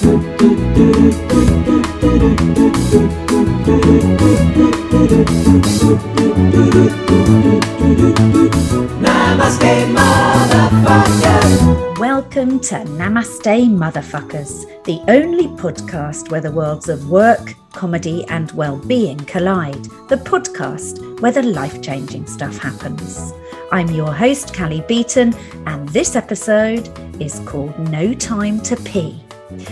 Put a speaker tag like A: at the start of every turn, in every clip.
A: Welcome to Namaste Motherfuckers, the only podcast where the worlds of work, comedy, and well being collide. The podcast where the life changing stuff happens. I'm your host, Kelly Beaton, and this episode is called No Time to Pee.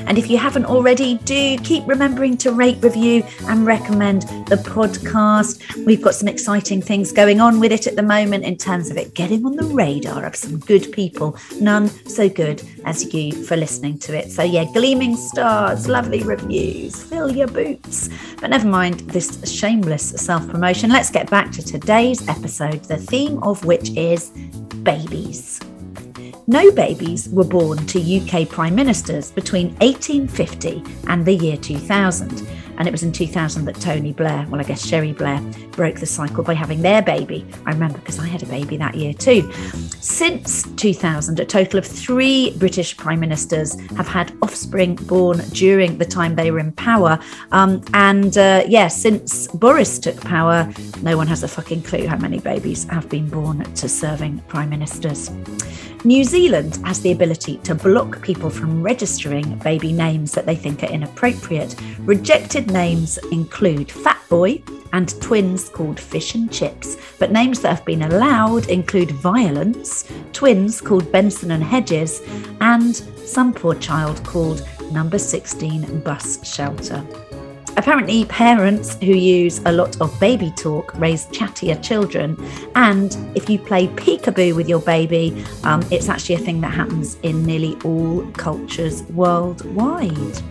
A: And if you haven't already, do keep remembering to rate, review, and recommend the podcast. We've got some exciting things going on with it at the moment in terms of it getting on the radar of some good people, none so good as you for listening to it. So, yeah, gleaming stars, lovely reviews, fill your boots. But never mind this shameless self promotion. Let's get back to today's episode, the theme of which is babies. No babies were born to UK prime ministers between 1850 and the year 2000. And it was in 2000 that Tony Blair, well, I guess Cherie Blair, broke the cycle by having their baby. I remember because I had a baby that year too. Since 2000, a total of three British prime ministers have had offspring born during the time they were in power. Um, and uh, yeah, since Boris took power, no one has a fucking clue how many babies have been born to serving prime ministers. New Zealand has the ability to block people from registering baby names that they think are inappropriate. Rejected names include Fat Boy and twins called Fish and Chips, but names that have been allowed include Violence, twins called Benson and Hedges, and some poor child called Number 16 Bus Shelter. Apparently, parents who use a lot of baby talk raise chattier children. And if you play peekaboo with your baby, um, it's actually a thing that happens in nearly all cultures worldwide.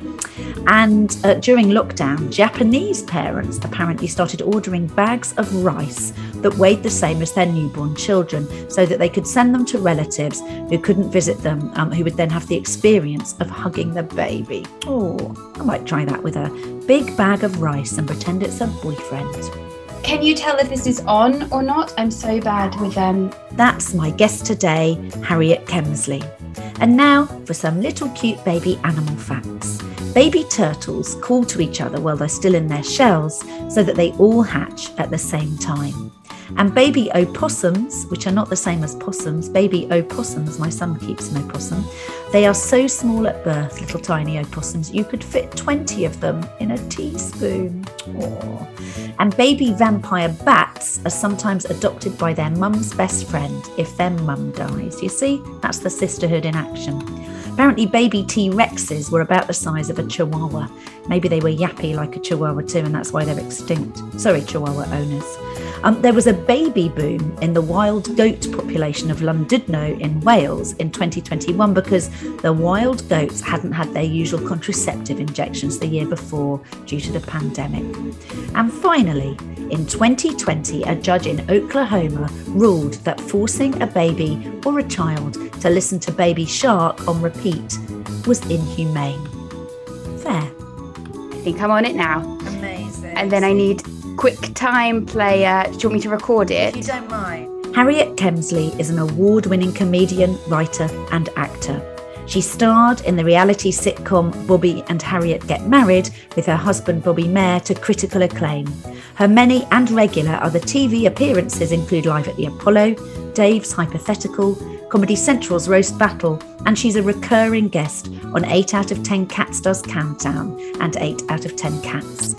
A: And uh, during lockdown, Japanese parents apparently started ordering bags of rice that weighed the same as their newborn children so that they could send them to relatives who couldn't visit them, um, who would then have the experience of hugging the baby. Oh, I might try that with a big bag of rice and pretend it's a boyfriend.
B: Can you tell if this is on or not? I'm so bad with um
A: That's my guest today, Harriet Kemsley. And now for some little cute baby animal facts. Baby turtles call to each other while they're still in their shells so that they all hatch at the same time. And baby opossums, which are not the same as possums, baby opossums, my son keeps an opossum, they are so small at birth, little tiny opossums, you could fit 20 of them in a teaspoon. Aww. And baby vampire bats are sometimes adopted by their mum's best friend if their mum dies. You see, that's the sisterhood in action. Apparently, baby T Rexes were about the size of a chihuahua. Maybe they were yappy like a chihuahua too, and that's why they're extinct. Sorry, chihuahua owners. Um, there was a baby boom in the wild goat population of Llandudno in Wales in 2021 because the wild goats hadn't had their usual contraceptive injections the year before due to the pandemic. And finally, in 2020, a judge in Oklahoma ruled that forcing a baby or a child to listen to Baby Shark on repeat was inhumane. Fair.
B: I think I'm on it now.
A: Amazing.
B: And then I need QuickTime Player. Do you want me to record it?
A: You don't mind. Harriet Kemsley is an award winning comedian, writer, and actor. She starred in the reality sitcom Bobby and Harriet Get Married with her husband Bobby Mair to critical acclaim. Her many and regular other TV appearances include Live at the Apollo, Dave's Hypothetical, Comedy Central's Roast Battle, and she's a recurring guest on 8 out of 10 Cats Does Countdown and 8 out of 10 Cats.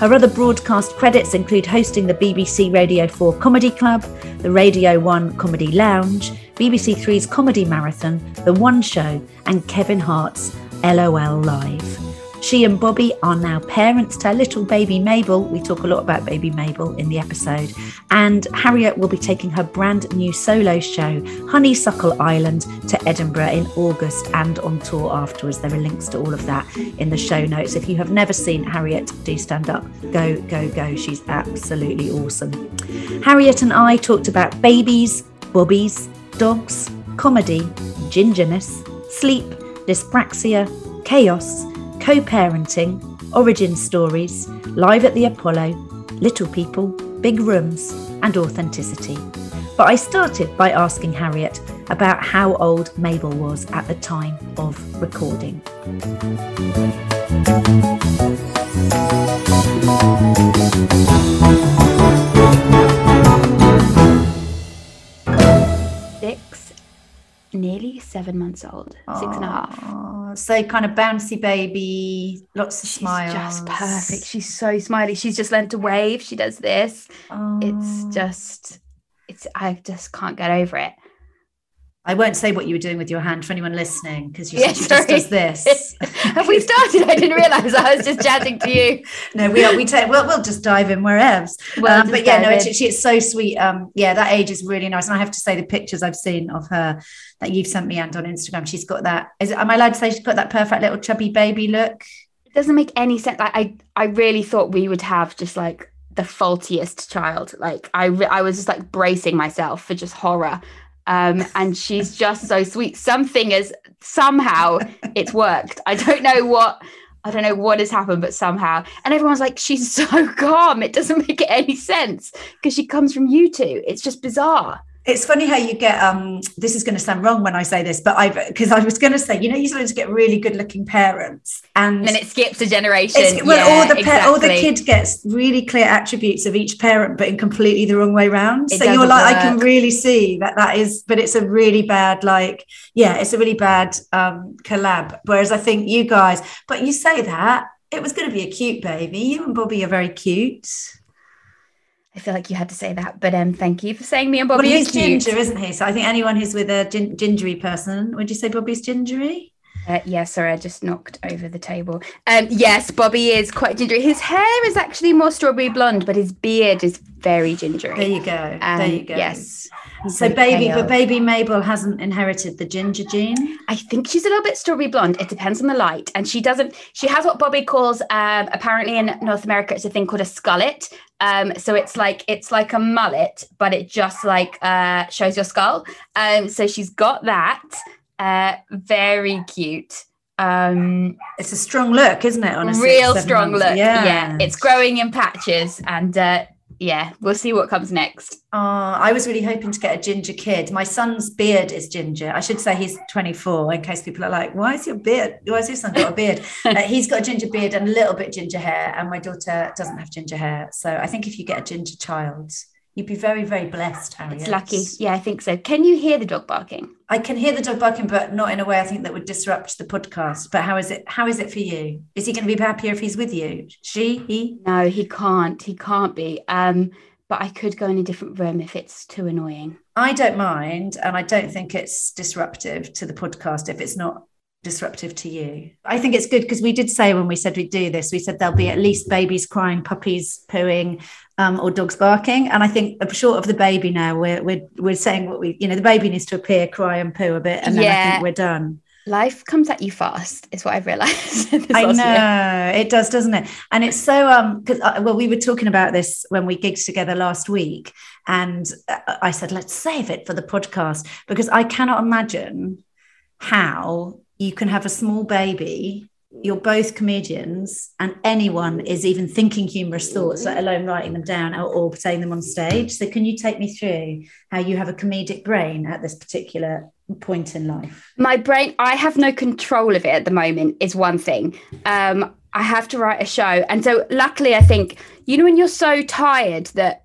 A: Her other broadcast credits include hosting the BBC Radio 4 Comedy Club, the Radio 1 Comedy Lounge, BBC Three's Comedy Marathon, The One Show, and Kevin Hart's LOL Live. She and Bobby are now parents to little baby Mabel. We talk a lot about baby Mabel in the episode. And Harriet will be taking her brand new solo show, Honeysuckle Island, to Edinburgh in August and on tour afterwards. There are links to all of that in the show notes. If you have never seen Harriet do stand up, go, go, go. She's absolutely awesome. Harriet and I talked about babies, bobbies, dogs, comedy, gingerness, sleep, dyspraxia, chaos co parenting, origin stories, live at the Apollo, little people, big rooms, and authenticity. But I started by asking Harriet about how old Mabel was at the time of recording.
B: Nearly seven months old. Six and a half.
A: So kind of bouncy baby, lots of
B: She's
A: smiles.
B: just perfect. She's so smiley. She's just learned to wave. She does this.
A: Oh.
B: It's just, it's. I just can't get over it.
A: I won't say what you were doing with your hand for anyone listening because you
B: Yeah,
A: just does this.
B: Have we started? I didn't realize. I was just chatting to you.
A: no, we are. We take. Well, we'll just dive in wherever.
B: Well,
A: um, but yeah, no, it's, it's so sweet. Um, yeah, that age is really nice, and I have to say the pictures I've seen of her that you've sent me and on Instagram, she's got that. Is am I allowed to say she's got that perfect little chubby baby look?
B: it doesn't make any sense. Like I, I really thought we would have just like the faultiest child. Like I, I was just like bracing myself for just horror. Um, and she's just so sweet. Something is somehow it's worked. I don't know what. I don't know what has happened, but somehow, and everyone's like, she's so calm. It doesn't make any sense because she comes from you two. It's just bizarre.
A: It's funny how you get. Um, this is going to sound wrong when I say this, but I because I was going to say, you know, you sometimes get really good-looking parents, and
B: then it skips a generation.
A: It's, when
B: Yeah,
A: all the pa- all the kid gets really clear attributes of each parent, but in completely the wrong way round.
B: It
A: so you're like, I can really see that that is, but it's a really bad, like, yeah, it's a really bad um, collab. Whereas I think you guys, but you say that it was going to be a cute baby. You and Bobby are very cute.
B: I feel like you had to say that, but um, thank you for saying me and
A: Well,
B: Bobby are
A: he's
B: cute.
A: ginger, isn't he? So I think anyone who's with a gin- gingery person, would you say Bobby's gingery?
B: Uh, yeah, sorry, I just knocked over the table. Um, yes, Bobby is quite gingery. His hair is actually more strawberry blonde, but his beard is very gingery.
A: There you go.
B: Um,
A: there you go.
B: Yes.
A: So baby,
B: pale.
A: but baby Mabel hasn't inherited the ginger gene.
B: I think she's a little bit strawberry blonde. It depends on the light. And she doesn't, she has what Bobby calls, um, apparently in North America, it's a thing called a skullet. Um, so it's like, it's like a mullet, but it just like uh, shows your skull. Um, so she's got that. Uh, very cute. Um,
A: It's a strong look, isn't it? On a
B: real strong
A: months?
B: look.
A: Yeah.
B: Yeah. It's growing in patches. And uh, yeah, we'll see what comes next.
A: Oh, I was really hoping to get a ginger kid. My son's beard is ginger. I should say he's 24 in case people are like, why is your beard? Why is your son got a beard? uh, he's got a ginger beard and a little bit ginger hair, and my daughter doesn't have ginger hair. So I think if you get a ginger child, you'd be very, very blessed, Harriet.
B: It's lucky. Yeah, I think so. Can you hear the dog barking?
A: I can hear the dog barking, but not in a way I think that would disrupt the podcast. But how is it? How is it for you? Is he going to be happier if he's with you? She, he?
B: No, he can't. He can't be. Um, but I could go in a different room if it's too annoying.
A: I don't mind, and I don't think it's disruptive to the podcast if it's not disruptive to you. I think it's good because we did say when we said we'd do this, we said there'll be at least babies crying, puppies pooing, um, or dogs barking. And I think short of the baby now, we're we're we're saying what we, you know, the baby needs to appear, cry, and poo a bit, and then I think we're done.
B: Life comes at you fast, is what I've realised.
A: I know
B: year.
A: it does, doesn't it? And it's so um because uh, well, we were talking about this when we gigged together last week, and uh, I said let's save it for the podcast because I cannot imagine how you can have a small baby. You're both comedians, and anyone is even thinking humorous thoughts, let alone writing them down or, or saying them on stage. So, can you take me through how you have a comedic brain at this particular point in life?
B: My brain, I have no control of it at the moment, is one thing. Um, I have to write a show. And so, luckily, I think, you know, when you're so tired that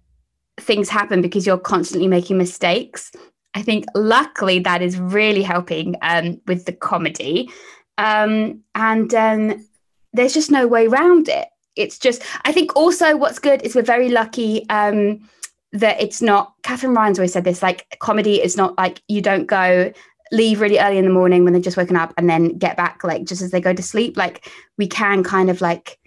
B: things happen because you're constantly making mistakes, I think, luckily, that is really helping um, with the comedy. Um, and um, there's just no way around it. It's just, I think also what's good is we're very lucky um, that it's not, Katherine Ryan's always said this like, comedy is not like you don't go leave really early in the morning when they've just woken up and then get back like just as they go to sleep. Like, we can kind of like,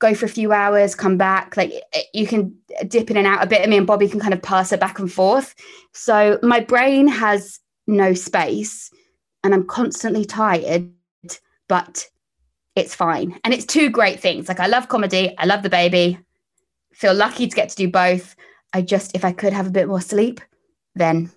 B: go for a few hours, come back. Like you can dip in and out a bit. I mean, Bobby can kind of pass it back and forth. So my brain has no space and I'm constantly tired, but it's fine. And it's two great things. Like I love comedy, I love the baby, feel lucky to get to do both. I just, if I could have a bit more sleep, then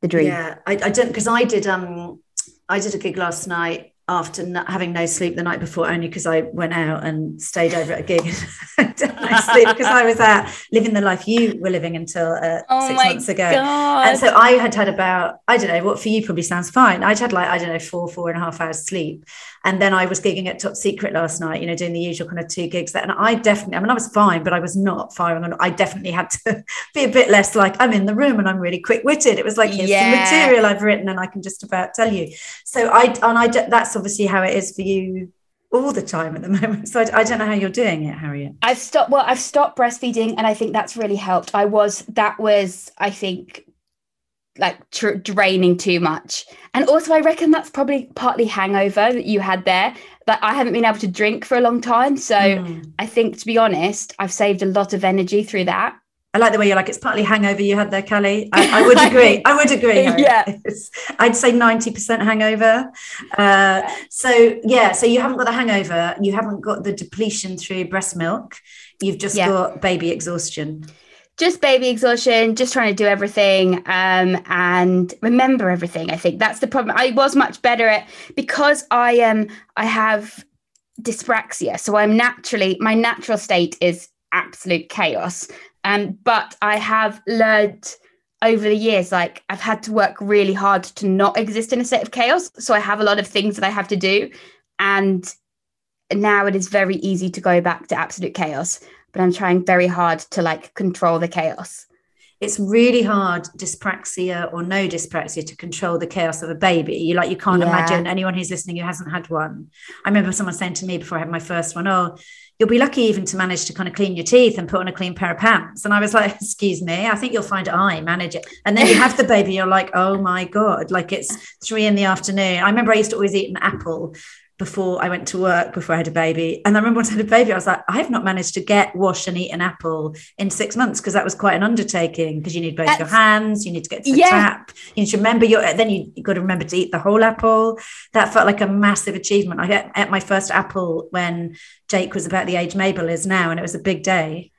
B: the dream.
A: Yeah, I, I don't because I did um I did a gig last night after not having no sleep the night before, only because I went out and stayed over at a gig and didn't no sleep because I was out living the life you were living until uh,
B: Oh
A: six months ago.
B: God.
A: And so I had had about, I don't know, what for you probably sounds fine. I'd had like, I don't know, four, four and a half hours sleep. And then I was gigging at Top Secret last night, you know, doing the usual kind of two gigs there. And I definitely, I mean, I was fine, but I was not firing on. I definitely had to be a bit less like, I'm in the room and I'm really quick witted. It was like, here's
B: Yeah.
A: the material I've written and I can just about tell you. So I, and I, that's obviously how it is for you all the time at the moment. So I, I don't know how you're doing it, Harriet.
B: I've stopped. Well, I've stopped breastfeeding, and I think that's really helped. I was that was I think like tr- draining too much, and also I reckon that's probably partly hangover that you had there. That I haven't been able to drink for a long time, so
A: Mm.
B: I think to be honest, I've saved a lot of energy through that.
A: I like the way you're like, it's partly hangover you had there, Kelly. I, I would agree. I would agree.
B: Yeah.
A: I'd say 90% hangover. Uh, so, yeah, so you haven't got the hangover. You haven't got the depletion through breast milk. You've just
B: Yeah.
A: got baby exhaustion.
B: just baby exhaustion just trying to do everything um, and remember everything i think that's the problem i was much better at because i um i have dyspraxia so i'm naturally my natural state is absolute chaos um but i have learned over the years like i've had to work really hard to not exist in a state of chaos. So i have a lot of things that i have to do. And now it is very easy to go back to absolute chaos but i'm trying very hard to like control the chaos
A: It's really hard, dyspraxia or no dyspraxia, to control the chaos of a baby. You like you can't
B: Yeah.
A: imagine anyone who's listening who hasn't had one. I remember someone saying to me before I had my first one, "Oh, you'll be lucky even to manage to kind of clean your teeth and put on a clean pair of pants." And I was like, "Excuse me, I think you'll find I manage it." And then you have the baby, you're like, "Oh my god!" Like it's three in the afternoon. I remember I used to always eat an apple before I went to work before I had a baby. And I remember once I had a baby, I was like, I've not managed to get, wash, and eat an apple in six months because that was quite an undertaking because you need both your hands, you need to get to the
B: Yeah.
A: tap, you need to remember your, then you, you got to remember to eat the whole apple. That felt like a massive achievement. I ate my first apple when Jake was about the age Mabel is now, and it was a big day.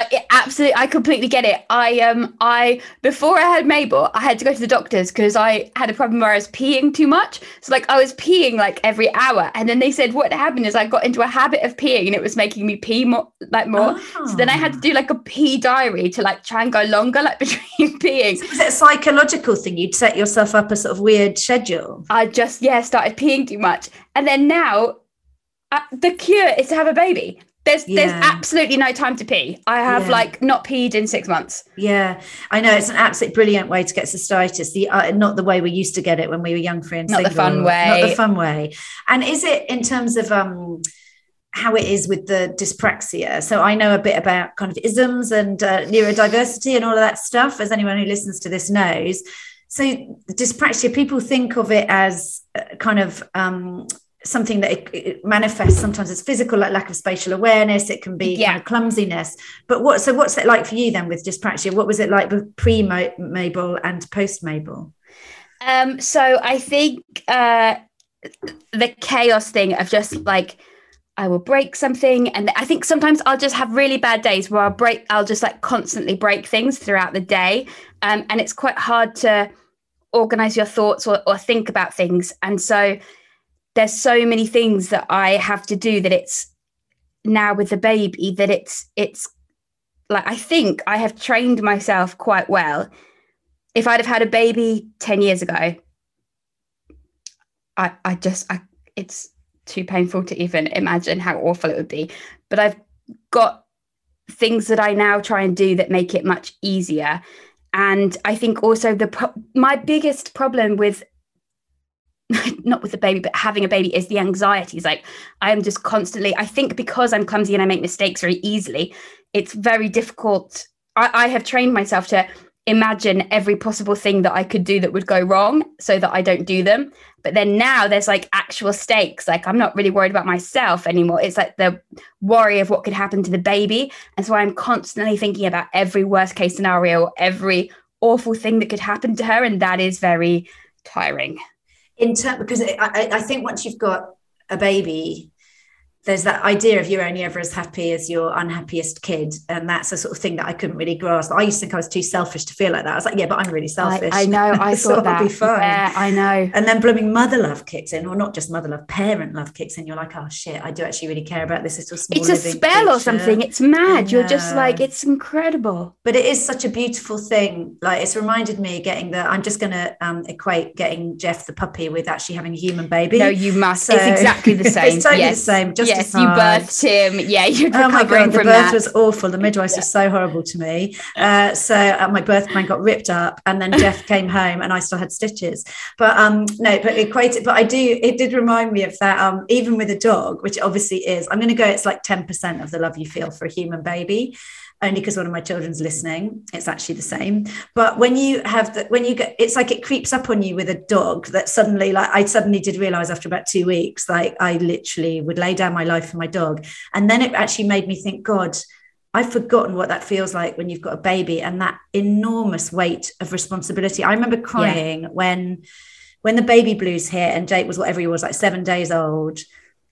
B: I- absolutely i completely get it i um i before i had mabel i had to go to the doctors because i had a problem where i was peeing too much so like i was peeing like every hour and then they said what happened is i got into a habit of peeing and it was making me pee more like more so then i had to
A: Oh.
B: do like a pee diary to like try and go longer like between peeing
A: Is it a psychological thing? You'd set yourself up a sort of weird schedule.
B: I just yeah started peeing too much, and then now uh, the cure is to have a baby. There's there's absolutely no time to pee. I have
A: Yeah.
B: like not peed in six months.
A: Yeah, I know it's an absolutely brilliant way to get cystitis. The uh, not the way we used to get it when we were young, free and
B: Not the fun way, Not
A: the fun way. And is it in terms of um how it is with the dyspraxia? So I know a bit about kind of isms and uh, neurodiversity and all of that stuff, as anyone who listens to this knows. So dyspraxia, people think of it as uh, kind of um, something that it, it manifests sometimes as physical, like lack of spatial awareness. It can be
B: Yeah.
A: kind of clumsiness. But what? So what's it like for you then with dyspraxia? What was it like with pre Mabel and post Mabel?
B: Um, so I think uh, the chaos thing of just like I will break something, and I think sometimes I'll just have really bad days where I'll break. I'll just like constantly break things throughout the day, um, and it's quite hard to organize your thoughts or, or think about things. And so there's so many things that I have to do that it's now with the baby that it's it's like I think I have trained myself quite well if I'd have had a baby 10 years ago, I, I just, I, it's too painful to even imagine how awful it would be. But I've got things that I now try and do that make it much easier. And I think also the my biggest problem with not with the baby, but having a baby is the anxieties. Like I am just constantly, I think because I'm clumsy and I make mistakes very easily, it's very difficult. I, I have trained myself to imagine every possible thing that I could do that would go wrong so that I don't do them. But then now there's like actual stakes. Like I'm not really worried about myself anymore. It's like the worry of what could happen to the baby. And so I'm constantly thinking about every worst case scenario, every awful thing that could happen to her. And that is very tiring.
A: In terms because I, I- I think once you've got a baby there's that idea of you're only ever as happy as your unhappiest kid and that's a sort of thing that i couldn't really grasp. I used to think i was too selfish to feel like that. I was like yeah but i'm really selfish
B: i, I know i
A: so
B: thought that.
A: would be fine.
B: yeah i know.
A: And then blooming mother love kicks in or not just mother love parent love kicks in. You're like oh shit i do actually really care about this little small
B: it's a spell
A: creature.
B: or something. It's mad. You're just like it's incredible.
A: But it is such a beautiful thing. Like it's reminded me getting the i'm just going to um, equate getting jeff the puppy with actually having a human baby.
B: No you must. So, it's exactly the same.
A: it's totally
B: yes.
A: the same. Just
B: yes you birthed him. Yeah you're
A: oh my god the birth
B: that.
A: was awful. The midwives yeah. were so horrible to me. Uh, so uh, my birth plan got ripped up and then jeff came home and i still had stitches. But um no but equated but i do it did remind me of that um even with a dog which obviously is i'm going to go it's like 10% of the love you feel for a human baby only because one of my children's listening it's actually the same but when you have the when you get it's like it creeps up on you with a dog that suddenly like i suddenly did realize after about two weeks like i literally would lay down my life for my dog and then it actually made me think god I've forgotten what that feels like when you've got a baby and that enormous weight of responsibility. I remember crying yeah. when when the baby blues hit and Jake was whatever he was, like seven days old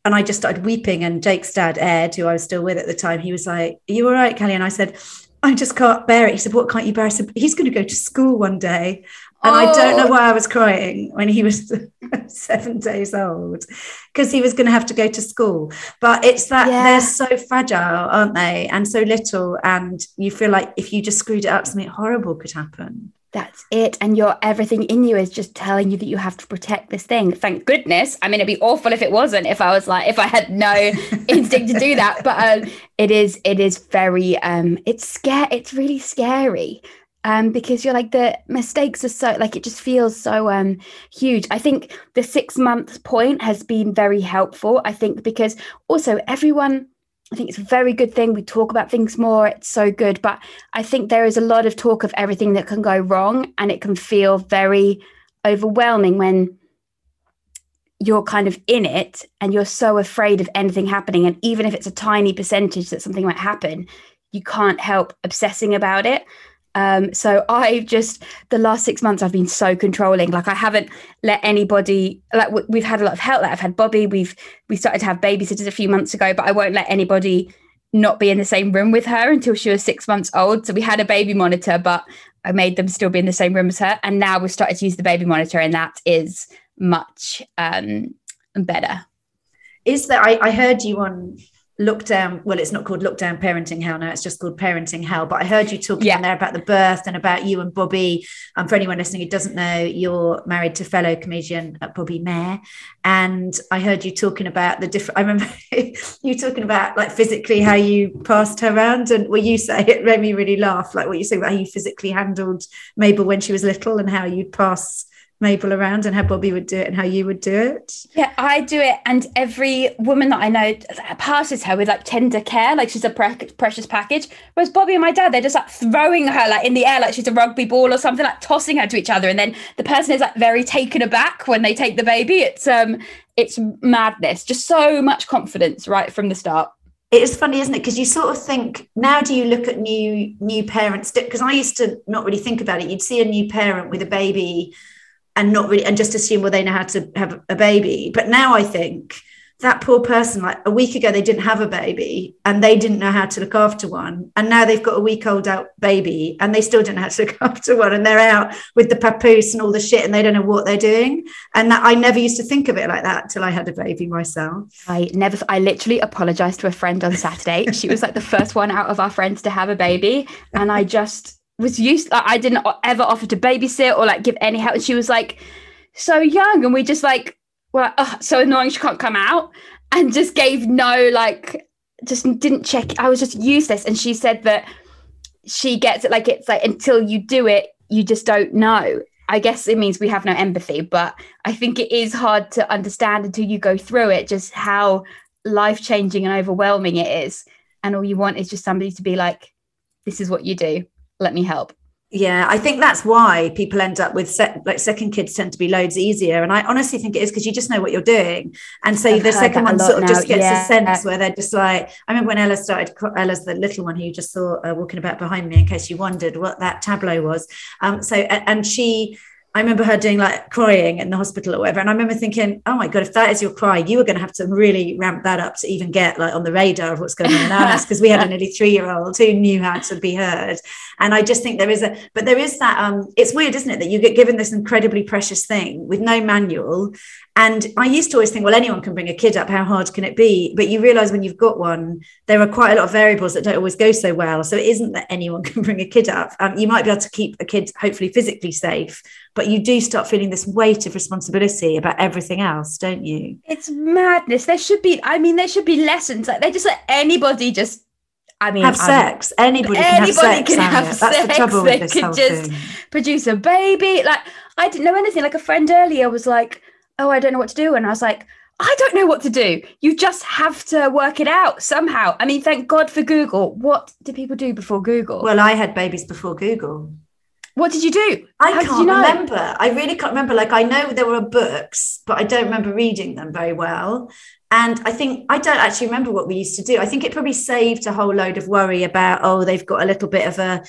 A: and I just started weeping. And Jake's dad, Ed, who I was still with at the time, he was like, Are you all right, Kelly? And I said, I just can't bear it. He said, What can't you bear? I said, He's going to go to school one day. And oh. I don't know oh. why I was crying when he was seven days old because he was going to have to go to school. But it's that yeah. they're so fragile, aren't they? And so little. And you feel like if you just screwed it up, something horrible could happen
B: that's it and your everything in you is just telling you that you have to protect this thing. Thank goodness. I mean it'd be awful if it wasn't if i was like if i had no instinct to do that but um, it is it is very um it's scare it's really scary um because you're like the mistakes are so like it just feels so um huge. I think the six month point has been very helpful i think because also everyone I think it's a very good thing. We talk about things more. It's so good. But I think there is a lot of talk of everything that can go wrong. And it can feel very overwhelming when you're kind of in it and you're so afraid of anything happening. And even if it's a tiny percentage that something might happen, you can't help obsessing about it. Um, so I've just the last six months I've been so controlling. Like I haven't let anybody like we've had a lot of help. Like I've had Bobby. We've we started to have babysitters a few months ago, but I won't let anybody not be in the same room with her until she was six months old. So we had a baby monitor, but I made them still be in the same room as her. And now we've started to use the baby monitor, and that is much um, better.
A: Is there? I, I heard you on lockdown well it's not called lockdown parenting hell now it's just called parenting hell but i heard you talking yeah. there about the birth and about you and bobby um, for anyone listening who doesn't know you're married to fellow comedian uh, bobby mair and i heard you talking about the different i remember you talking about like physically how you passed her around and what you say it made me really laugh like what you say about how you physically handled mabel when she was little and how you'd pass Mabel around and how Bobby would do it and how you would do it?
B: Yeah, I do it. And every woman that I know passes her with like tender care, like she's a pre- precious package. Whereas Bobby and my dad, they're just like throwing her like in the air, like she's a rugby ball or something, like tossing her to each other. And then the person is like very taken aback when they take the baby. It's um, it's madness. Just so much confidence right from the start
A: it is funny isn't it because you sort of think now do you look at new new parents because i used to not really think about it you'd see a new parent with a baby and not really and just assume well they know how to have a baby. But now i think that poor person like a week ago they didn't have a baby and they didn't know how to look after one. And now they've got a week old out baby and they still don't know how to look after one. And they're out with the papoose and all the shit and they don't know what they're doing. And that i never used to think of it like that till i had a baby myself.
B: I never i literally apologized to a friend on saturday. She was like the first one out of our friends to have a baby. And i just was used I didn't ever offer to babysit or like give any help. And she was like so young and we just like well oh, so annoying she can't come out and just gave no like just didn't check. I was just useless. And she said that she gets it like it's like until you do it, you just don't know. I guess it means we have no empathy, but I think it is hard to understand until you go through it just how life changing and overwhelming it is. And all you want is just somebody to be like, this is what you do let me help
A: yeah i think that's why people end up with like second kids tend to be loads easier and i honestly think it is because you just know what you're doing and so I've the second one sort of now. just gets yeah. a sense where they're just like i remember when ella started ella's the little one who you just saw uh, walking about behind me in case you wondered what that tableau was um so and she I remember her doing like crying in the hospital or whatever. And I remember thinking, oh my God, if that is your cry, you were going to have to really ramp that up to even get like on the radar of what's going on in our house. Because we had a nearly three year old who knew how to be heard. And I just think there is a, but there is that, um, it's weird, isn't it? That you get given this incredibly precious thing with no manual. And I used to always think, well, anyone can bring a kid up. How hard can it be? But you realize when you've got one, there are quite a lot of variables that don't always go so well. So it isn't that anyone can bring a kid up. Um, you might be able to keep a kid hopefully physically safe, but you do start feeling this weight of responsibility about everything else, don't you?
B: It's madness. There should be, I mean, there should be lessons. Like they just let anybody just I mean,
A: have sex. Anybody, can have sex.
B: Can have sex.
A: That's the trouble
B: they
A: with this
B: could
A: whole
B: just
A: thing.
B: produce a baby. Like I didn't know anything. Like a friend earlier was like, "Oh, I don't know what to do," and I was like, "I don't know what to do. You just have to work it out somehow." I mean, thank God for Google. What did people do before Google?
A: Well, I had babies before Google.
B: What did you do?
A: I
B: How
A: can't
B: you know?
A: remember. I really can't remember. Like I know there were books, but I don't remember reading them very well. And I think I don't actually remember what we used to do. I think it probably saved a whole load of worry about, oh, they've got a little bit of a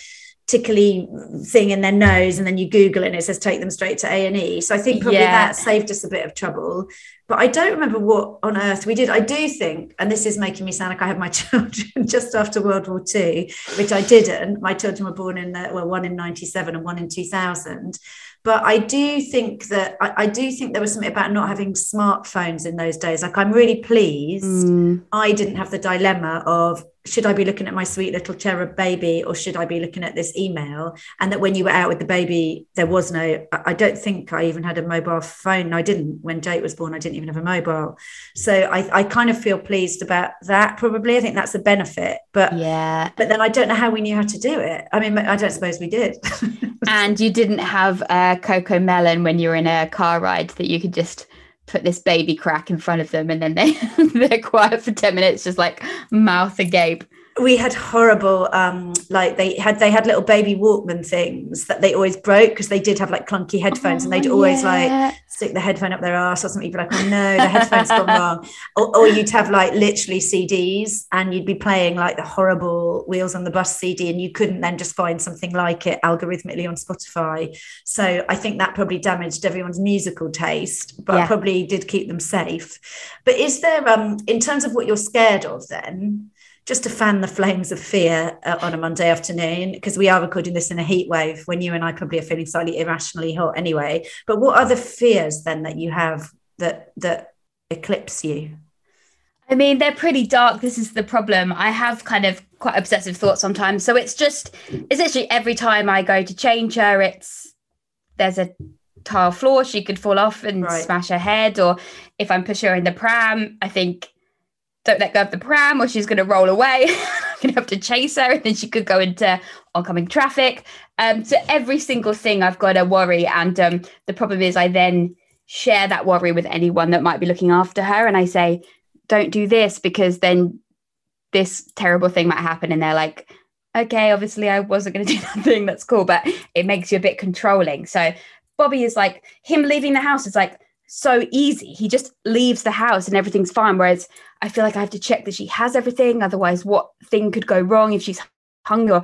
A: tickly thing in their nose, and then you Google it and it says take them straight to A and E. So I think probably
B: Yeah.
A: that saved us a bit of trouble. But I don't remember what on earth we did. I do think, and this is making me sound like I had my children just after World War II, which I didn't. My children were born in the well, one in '97 and one in 2000. But I do think that I, I do think there was something about not having smartphones in those days. Like I'm really pleased
B: Mm,
A: I didn't have the dilemma of should I be looking at my sweet little cherub baby or should I be looking at this email? And that when you were out with the baby, there was no, I don't think I even had a mobile phone. I didn't. When Jake was born, I didn't even have a mobile. So I, I kind of feel pleased about that probably. I think that's a benefit. But
B: yeah,
A: but then I don't know how we knew how to do it. I mean, I don't suppose we did.
B: and you didn't have a Cocomelon when you were in a car ride that you could just put this baby crack in front of them and then they they're quiet for 10 minutes just like mouth agape
A: we had horrible um like they had they had little baby walkman things that they always broke because they did have like clunky headphones and they'd
B: Oh,
A: always
B: yeah.
A: like stick the headphone up their ass or something you'd be like oh no the headphone's gone wrong. Or, or you'd have like literally cds and you'd be playing like the horrible wheels on the bus cd and you couldn't then just find something like it algorithmically on spotify. So i think that probably damaged everyone's musical taste but
B: Yeah.
A: probably did keep them safe. But is there um in terms of what you're scared of then just to fan the flames of fear uh, on a Monday afternoon, because we are recording this in a heat wave when you and I probably are feeling slightly irrationally hot anyway. But what are the fears then that you have that that eclipse you?
B: I mean, they're pretty dark. This is the problem. I have kind of quite obsessive thoughts sometimes. So it's just, it's literally every time I go to change her, it's there's a tile floor, she could fall off and
A: Right.
B: smash her head. Or if I'm pushing her in the pram, I think, don't let go of the pram or she's going to roll away. I'm going to have to chase her and then she could go into oncoming traffic. Um, so every single thing I've got to worry. And um, the problem is, I then share that worry with anyone that might be looking after her. And I say, don't do this because then this terrible thing might happen and they're like okay obviously i wasn't going to do that thing that's cool but it makes you a bit controlling so bobby is like him leaving the house is like so easy he just leaves the house and everything's fine whereas i feel like i have to check that she has everything otherwise what thing could go wrong if she's hungry or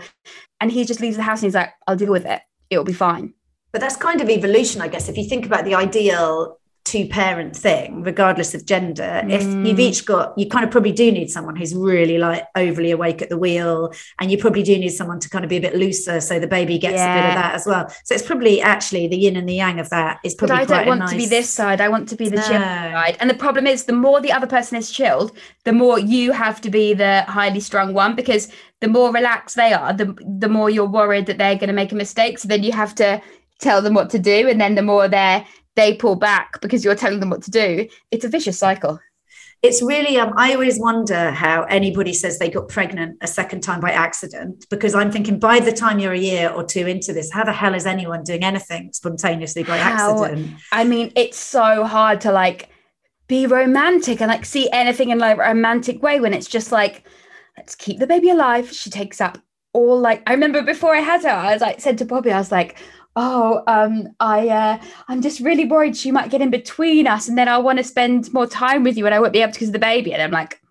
B: and he just leaves the house and he's like i'll deal with it it'll be fine
A: But that's kind of evolution, I guess. If you think about the ideal two parent thing, regardless of gender, if you've mm. each got, you kind of probably do need someone who's really like overly awake at the wheel, and you probably do need someone to kind of be a bit looser so the baby gets a bit of that as well. So it's probably actually the yin and the yang of that is probably.
B: but I don't want to be this side. I want to be the chill
A: No.
B: side. And the problem is, the more the other person is chilled, the more you have to be the highly strung one because the more relaxed they are, the the more you're worried that they're going to make a mistake. So then you have to tell them what to do, and then the more they they pull back because you're telling them what to do. It's a vicious cycle.
A: it's really um i always wonder how anybody says they got pregnant a second time by accident because i'm thinking by the time you're a year or two into this how the hell is anyone doing anything spontaneously by
B: How-
A: accident
B: I mean, it's so hard to like be romantic and like see anything in like a romantic way when it's just like, let's keep the baby alive. She takes up all like I remember before I had her, I was like said to Bobby, I was like, oh, um, I uh I'm just really worried she might get in between us and then I want to spend more time with you and I won't be able to because of the baby. And I'm like,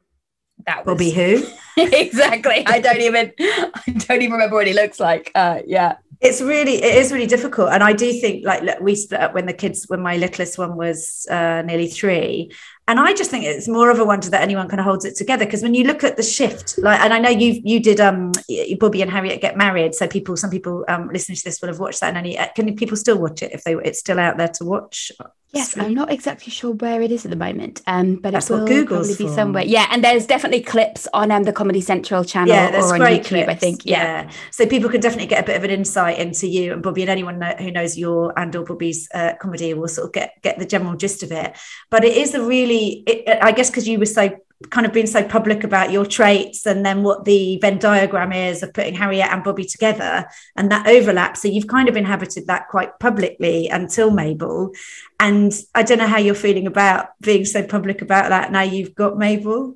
B: that was
A: bobby who
B: exactly. I don't even I don't even remember what he looks like. Uh, yeah.
A: It's really it is really difficult, and I do think like look, we split up when the kids when my littlest one was uh, nearly three, and I just think it's more of a wonder that anyone kind of holds it together because when you look at the shift, like, and I know you you did um Bobby and Harriet get married, so people some people um listening to this will have watched that, and any can people still watch it if they it's still out there to watch?
B: Yes, I'm not exactly sure where it is at the moment, um, but
A: That's
B: it will
A: Google's
B: probably be
A: for.
B: somewhere. Yeah, and there's definitely clips on um, the Comedy Central channel
A: Yeah, there's
B: or on
A: great
B: YouTube. I
A: clips.
B: think. Yeah.
A: so people can definitely get a bit of an insight into you and Bobby, and anyone know, who knows your and or Bobby's uh, comedy will sort of get get the general gist of it. But it is a really, it, I guess, because you were so kind of being so public about your traits and then what the Venn diagram is of putting Harriet and Bobby together and that overlap. So you've kind of inhabited that quite publicly until Mabel. And I don't know how you're feeling about being so public about that now you've got Mabel.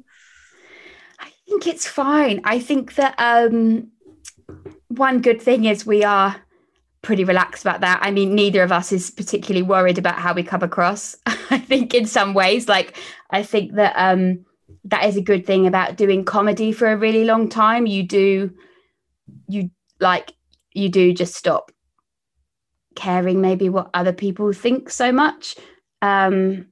B: I think it's fine. I think that um, one good thing is we are pretty relaxed about that. I mean, neither of us is particularly worried about how we come across. I think in some ways, like I think that um, that is a good thing about doing comedy for a really long time. You do, you like, you do just stop caring maybe what other people think so much. Um,